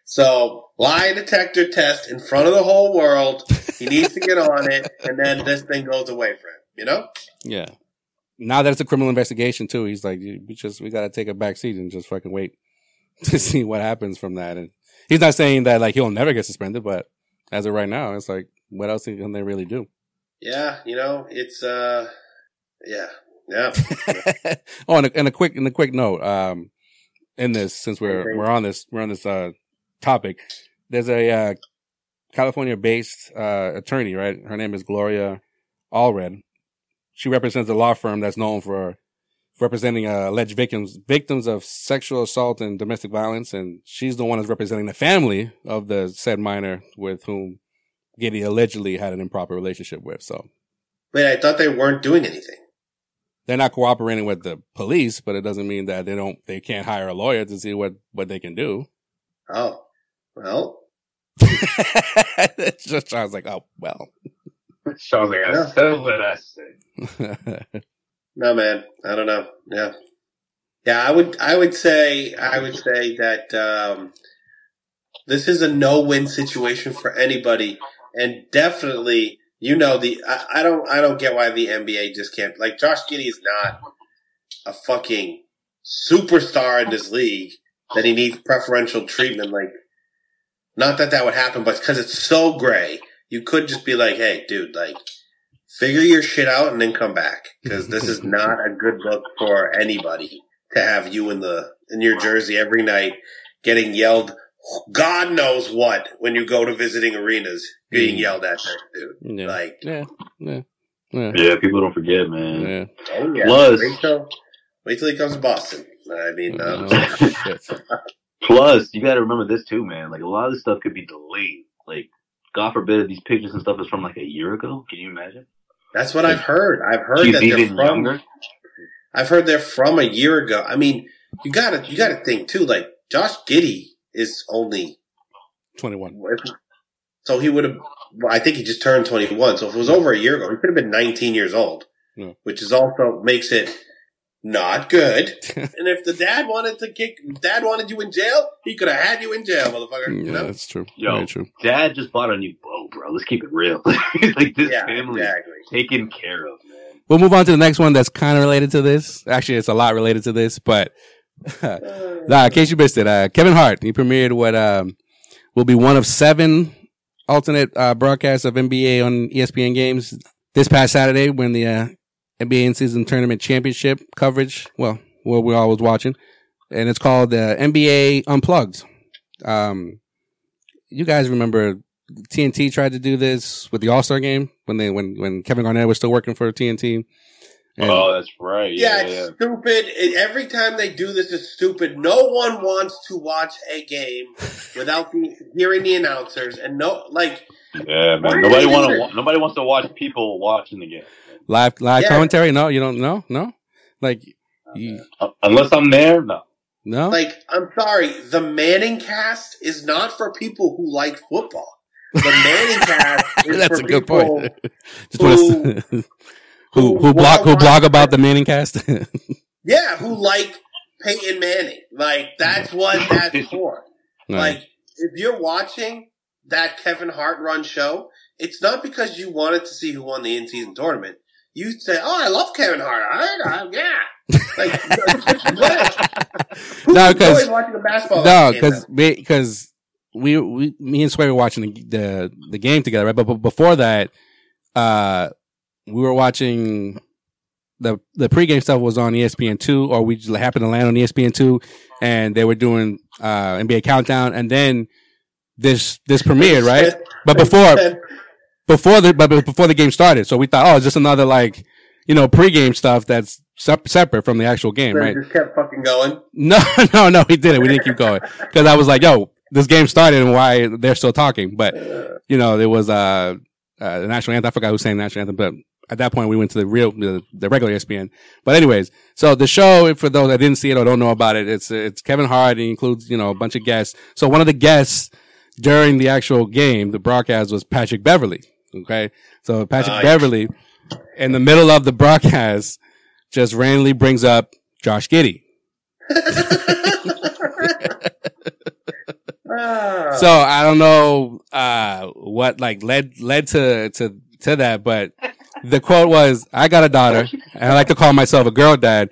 so lie detector test in front of the whole world. He needs to get on it, and then this thing goes away for him. You know? Yeah. Now that it's a criminal investigation too, he's like, we just we got to take a back seat and just fucking wait to see what happens from that. And he's not saying that like he'll never get suspended, but as of right now, it's like, what else can they really do? Yeah, you know, it's uh yeah. Yeah. oh, and a, and a, quick, and a quick note, um, in this, since we're, we're on this, we're on this, uh, topic, there's a, uh, California based, uh, attorney, right? Her name is Gloria Allred. She represents a law firm that's known for representing uh, alleged victims victims of sexual assault and domestic violence, and she's the one that's representing the family of the said minor with whom Giddey allegedly had an improper relationship with. So, wait, I thought they weren't doing anything they're not cooperating with the police, but it doesn't mean that they don't, they can't hire a lawyer to see what, what they can do. Oh, well. Just Sean's like, oh, well. Sean's like, I said what I said. no, man. I don't know. Yeah. Yeah, I would, I would say, I would say that, um, this is a no-win situation for anybody and definitely you know the I, I, don't I don't get why the NBA just can't like Josh Giddey is not a fucking superstar in this league that he needs preferential treatment. Like, not that that would happen, but because it's so gray, you could just be like, "Hey, dude, like." Figure your shit out and then come back because this is not a good look for anybody to have you in the in your jersey every night getting yelled God knows what when you go to visiting arenas being mm. yelled at there, dude. Yeah. Like, yeah, yeah, yeah. Yeah, people don't forget, man. Yeah. Oh, yeah. Plus, wait till, wait till he comes to Boston. I mean, um, plus, you got to remember this too, man. Like a lot of this stuff could be delayed. Like, God forbid, these pictures and stuff is from like a year ago. Can you imagine? That's what like, I've heard. I've heard that they're from. Younger. I've heard they're from a year ago. I mean, you gotta you gotta think too. Like Josh Giddey is only 21. So he would have, I think he just turned 21. So if it was over a year ago, he could have been 19 years old, yeah. which is also makes it not good. and if the dad wanted to kick, dad wanted you in jail, he could have had you in jail, motherfucker. Yeah, you know? that's true. Yo, Very true. Dad just bought a new boat, bro. Let's keep it real. like this yeah, family exactly. taken care of, man. We'll move on to the next one that's kind of related to this. Actually, it's a lot related to this, but nah, in case you missed it, uh, Kevin Hart, he premiered what um, will be one of seven alternate uh, broadcasts of NBA on ESPN games this past Saturday when the NBA in-season tournament championship coverage, well, what we all was watching, and it's called uh, NBA Unplugged. Um, you guys remember TNT tried to do this with the All Star game when they when when Kevin Garnett was still working for TNT. And oh, that's right. Yeah, yeah it's yeah. stupid. every time they do this, it's stupid. No one wants to watch a game without the, hearing the announcers, and no, like, yeah, man. Nobody want to. Nobody wants to watch people watching the game. Live, live yeah. commentary? No, you don't. know. no. Like, you, uh, unless I'm there, no. No. Like, I'm sorry. The Manning cast is not for people who like football. The Manning cast is That's for a good point. who, who who blog who blog about the Manning cast. yeah, who like Peyton Manning. Like that's what that's for. Like if you're watching that Kevin Hart run show, it's not because you wanted to see who won the in-season tournament. You say, "Oh, I love Kevin Hart." I, I, yeah. Like, no, because no, because because we, we me and Sway were watching the, the the game together, right? But, but before that, uh, we were watching the the pregame stuff was on ESPN two, or we just happened to land on ESPN two, and they were doing uh, NBA countdown, and then this this premiered, right? But before before the but before the game started, so we thought, oh, it's just another like you know pregame stuff that's separate from the actual game, so right? Just kept fucking going. No, no, no, he didn't. We didn't keep going because I was like, yo, this game started and why they're still talking. But you know, there was uh, uh the national anthem. I forgot who sang the national anthem, but at that point we went to the real the, the, regular ESPN. But anyways, so the show for those that didn't see it or don't know about it, it's it's Kevin Hart. It includes you know a bunch of guests. So one of the guests during the actual game, the broadcast was Patrick Beverley. Okay, so Patrick uh, Beverley in the middle of the broadcast just randomly brings up Josh Giddey. so I don't know uh, what like led led to to to that, but the quote was, "I got a daughter, and I like to call myself a girl dad."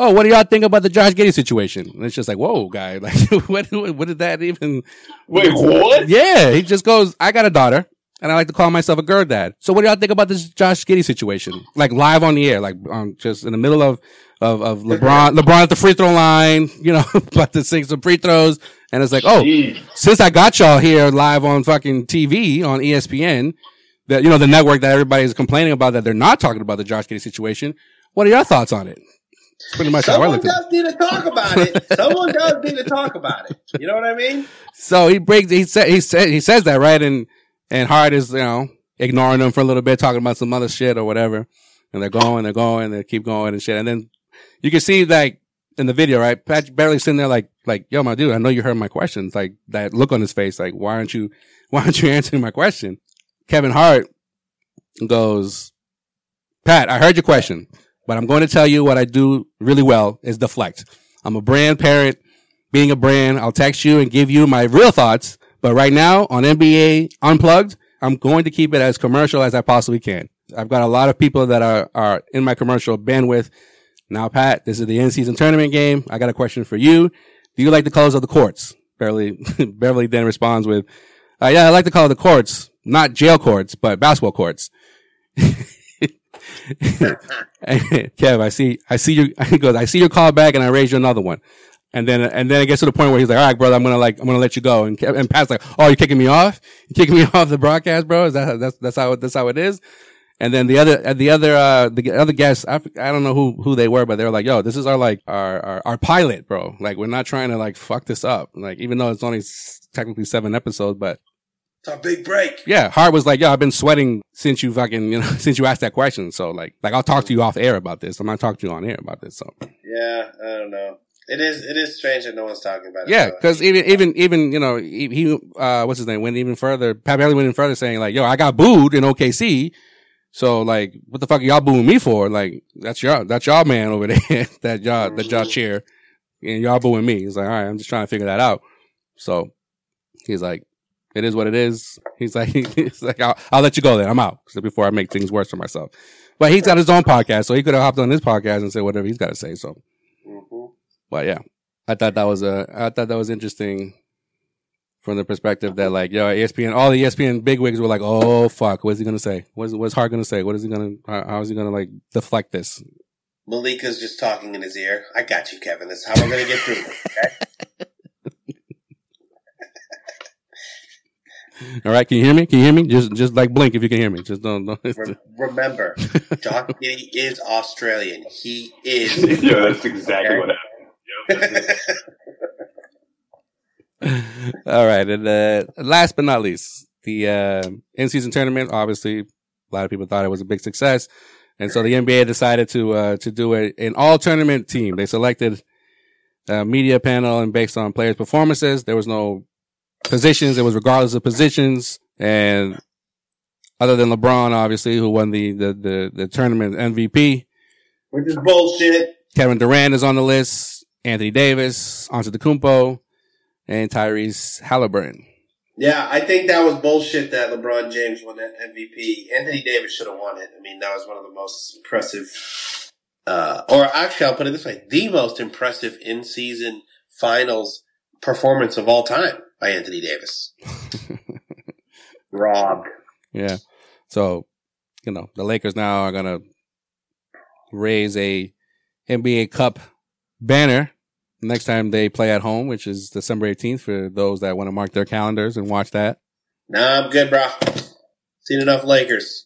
Oh, what do y'all think about the Josh Giddey situation? And it's just like, whoa, guy, like, what, what did that even? Wait, what? Yeah, he just goes, "I got a daughter, and I like to call myself a girl dad." So, what do y'all think about this Josh Giddey situation? Like live on the air, like um, just in the middle of of, of LeBron, LeBron at the free throw line, you know, about to sing some free throws. And it's like, oh, Jeez. since I got y'all here live on fucking TV on ESPN, that, you know, the network that everybody is complaining about that they're not talking about the Josh Giddey situation. What are your thoughts on it? pretty much Someone does need to talk about it. Someone does need to talk about it. You know what I mean? So he breaks, he said, he said, he says that, right? And, and Hart is, you know, ignoring them for a little bit, talking about some other shit or whatever. And they're going, they're going, they keep going and shit. And then you can see like in the video, right? Patrick Beverley sitting there like, like, yo, my dude, I know you heard my questions. Like that look on his face, like, why aren't you, why aren't you answering my question? Kevin Hart goes, Pat, I heard your question, but I'm going to tell you what I do really well is deflect. I'm a brand parent. Being a brand, I'll text you and give you my real thoughts. But right now on NBA Unplugged, I'm going to keep it as commercial as I possibly can. I've got a lot of people that are, are in my commercial bandwidth now, Pat, this is the in season tournament game. I got a question for you. Do you like the colors of the courts? Beverley, Beverley then responds with, uh, yeah, I like the color of the courts, not jail courts, but basketball courts. Kev, I see, I see you, he goes, I see your call back and I raise you another one. And then, and then it gets to the point where he's like, all right, brother, I'm going to like, I'm going to let you go. And, and Pat's like, oh, you're kicking me off? You're kicking me off the broadcast, bro? Is that, that's, that's how, that's how it is? And then the other, uh, the other, uh, the other guests, I, I don't know who, who they were, but they were like, yo, this is our, like, our, our, our pilot, bro. Like, we're not trying to, like, fuck this up. Like, even though it's only technically seven episodes, but. It's a big break. Yeah. Hart was like, yo, I've been sweating since you fucking, you know, since you asked that question. So, like, like, I'll talk to you off air about this. I'm not talking to you on air about this. So. Yeah. I don't know. It is. It is strange that no one's talking about it. Yeah, because even even even you know he, uh what's his name went even further. Pat Beverley went even further, saying like, "Yo, I got booed in OKC so like, what the fuck are y'all booing me for? Like, that's y'all, that's y'all man over there that y'all, that y'all cheer and y'all booing me. He's like, all right, I'm just trying to figure that out. So he's like, it is what it is. He's like, he's like, I'll, I'll let you go then. I'm out. So before I make things worse for myself. But he's got his own podcast, so he could have hopped on this podcast and said whatever he's got to say. So. But yeah, I thought that was a, I thought that was interesting from the perspective that like, yo, ESPN, all the ESPN bigwigs were like, oh fuck, what's he gonna say? What's what's Hart gonna say? What is he gonna? How, how is he gonna like deflect this? Malika's just talking in his ear. I got you, Kevin. That's how we're gonna get through it. Okay? All right, can you hear me? Can you hear me? Just just like blink if you can hear me. Just don't. don't. Re- remember, John Giddey is Australian. He is. yeah, that's exactly okay? what happened. All right. And uh, last but not least, the uh, in season tournament, obviously, a lot of people thought it was a big success. And so the NBA decided to uh, to do a, an all tournament team. They selected a media panel and based on players' performances. There was no positions. It was regardless of positions. And other than LeBron, obviously, who won the, the, the, the tournament MVP. Which is bullshit. Kevin Durant is on the list. Anthony Davis, Antetokounmpo, and Tyrese Halliburton. Yeah, I think that was bullshit that LeBron James won that MVP. Anthony Davis should have won it. I mean, that was one of the most impressive, uh, or actually, I'll put it this way: the most impressive in-season finals performance of all time by Anthony Davis. Robbed. Yeah. So, you know, the Lakers now are gonna raise a NBA Cup banner next time they play at home, which is December 18th for those that want to mark their calendars and watch that. Nah, I'm good, bro. Seen enough Lakers.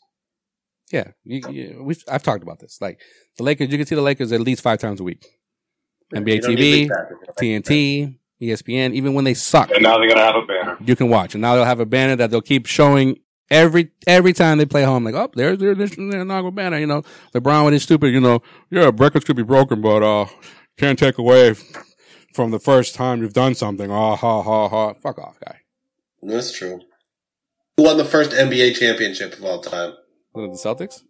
Yeah, you, you, we I've talked about this. Like the Lakers, you can see the Lakers at least five times a week. NBA TV, TNT, ESPN, even when they suck. And now they're gonna have a banner. You can watch, and now they'll have a banner that they'll keep showing every every time they play home. Like, oh, there's their their inaugural banner. You know, LeBron with his stupid. You know, yeah, records could be broken, but uh, can't take away from the first time you've done something. Ah, ha, ha, ha. Fuck off, guy. That's true. Who won the first NBA championship of all time? the Celtics?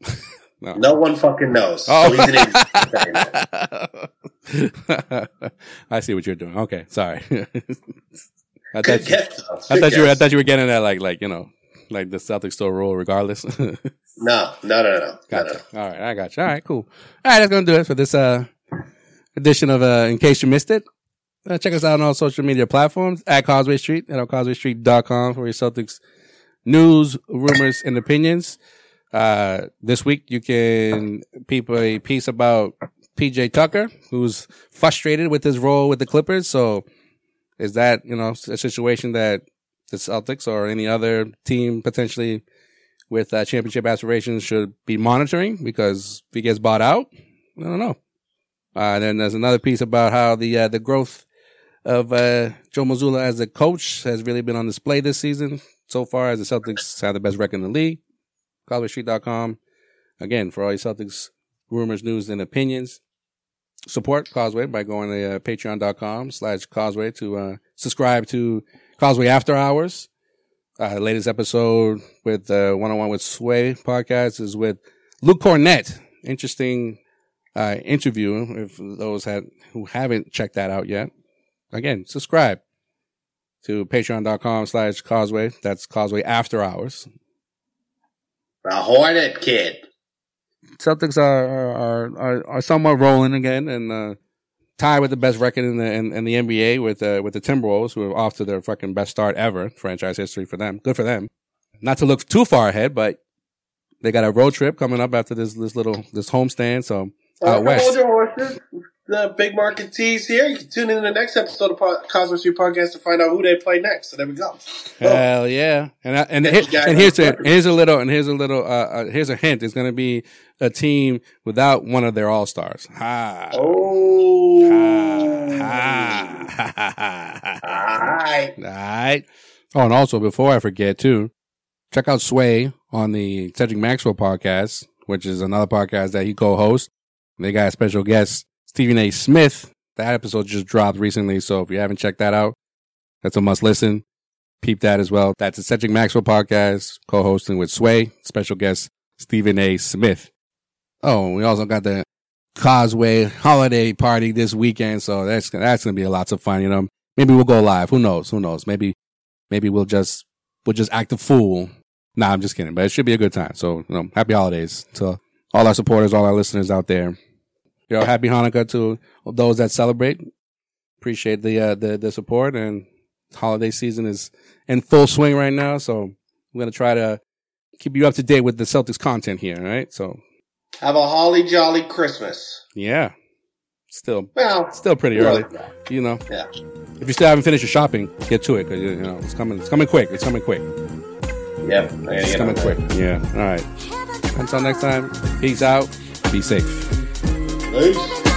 no. no one fucking knows. Oh. So I see what you're doing. Okay, sorry. I thought, you, I thought you were. I thought you were getting at like, like you know, like the Celtics still rule regardless. no, no, no, no. Gotcha. No, no. All right, I got you. All right, cool. All right, that's gonna do it for this uh edition of uh, In Case You Missed It. Uh, check us out on all social media platforms at Causeway Street and on CausewayStreet.com for your Celtics news, rumors, and opinions. Uh, this week you can peep a piece about PJ Tucker, who's frustrated with his role with the Clippers. So is that, you know, a situation that the Celtics or any other team potentially with uh, championship aspirations should be monitoring because if he gets bought out, I don't know. Uh, then there's another piece about how the uh, the growth of uh, Joe Mazzulla as a coach has really been on display this season so far. As the Celtics have the best record in the league, CausewayStreet.com. Again, for all your Celtics rumors, news, and opinions, support Causeway by going to uh, Patreon.com slash Causeway to uh, subscribe to Causeway After Hours. Uh, latest episode with One on One with Sway podcast is with Luke Kornet. Interesting uh, interview. If those had, who haven't checked that out yet, again, subscribe to patreon.com slash causeway. That's causeway after hours. The Hornet Kid. Celtics are, are, are, are somewhat rolling again and, uh, tied with the best record in the, in, in the NBA with, uh, with the Timberwolves who are off to their fucking best start ever. Franchise history for them. Good for them. Not to look too far ahead, but they got a road trip coming up after this, this little, this homestand. So uh, West. Hold your horses. The big market tease here. You can tune in to the next episode of Causeway Street Podcast to find out who they play next. So there we go. Hell yeah! And I, and, and, and here's a here's a little and here's a little uh, uh here's a hint. It's going to be a team without one of their all stars. Ha! Oh! Ha! Ha! Ha! Ha! All right. All right. Oh, and also before I forget too, check out Sway on the Cedric Maxwell podcast, which is another podcast that he co-hosts. They got a special guest, Stephen A. Smith. That episode just dropped recently, so if you haven't checked that out, that's a must listen. Peep that as well. That's the Cedric Maxwell podcast, co-hosting with Sway, special guest Stephen A. Smith. Oh, we also got the Causeway holiday party this weekend, so that's that's gonna be lots of fun. You know, maybe we'll go live. Who knows? Who knows? Maybe maybe we'll just we'll just act a fool. Nah, I'm just kidding, but it should be a good time. So, you know, happy holidays to all our supporters, all our listeners out there you know, happy Hanukkah to those that celebrate. Appreciate the uh, the the support and holiday season is in full swing right now. So I'm gonna try to keep you up to date with the Celtics content here. All right. So have a holly jolly Christmas. Yeah. Still, well, still pretty early. You know. Yeah. If you still haven't finished your shopping, get to it because you know it's coming. It's coming quick. It's coming quick. Yep. It's coming quick. Yeah. All right. Until next time. Peace out. Be safe. Peace.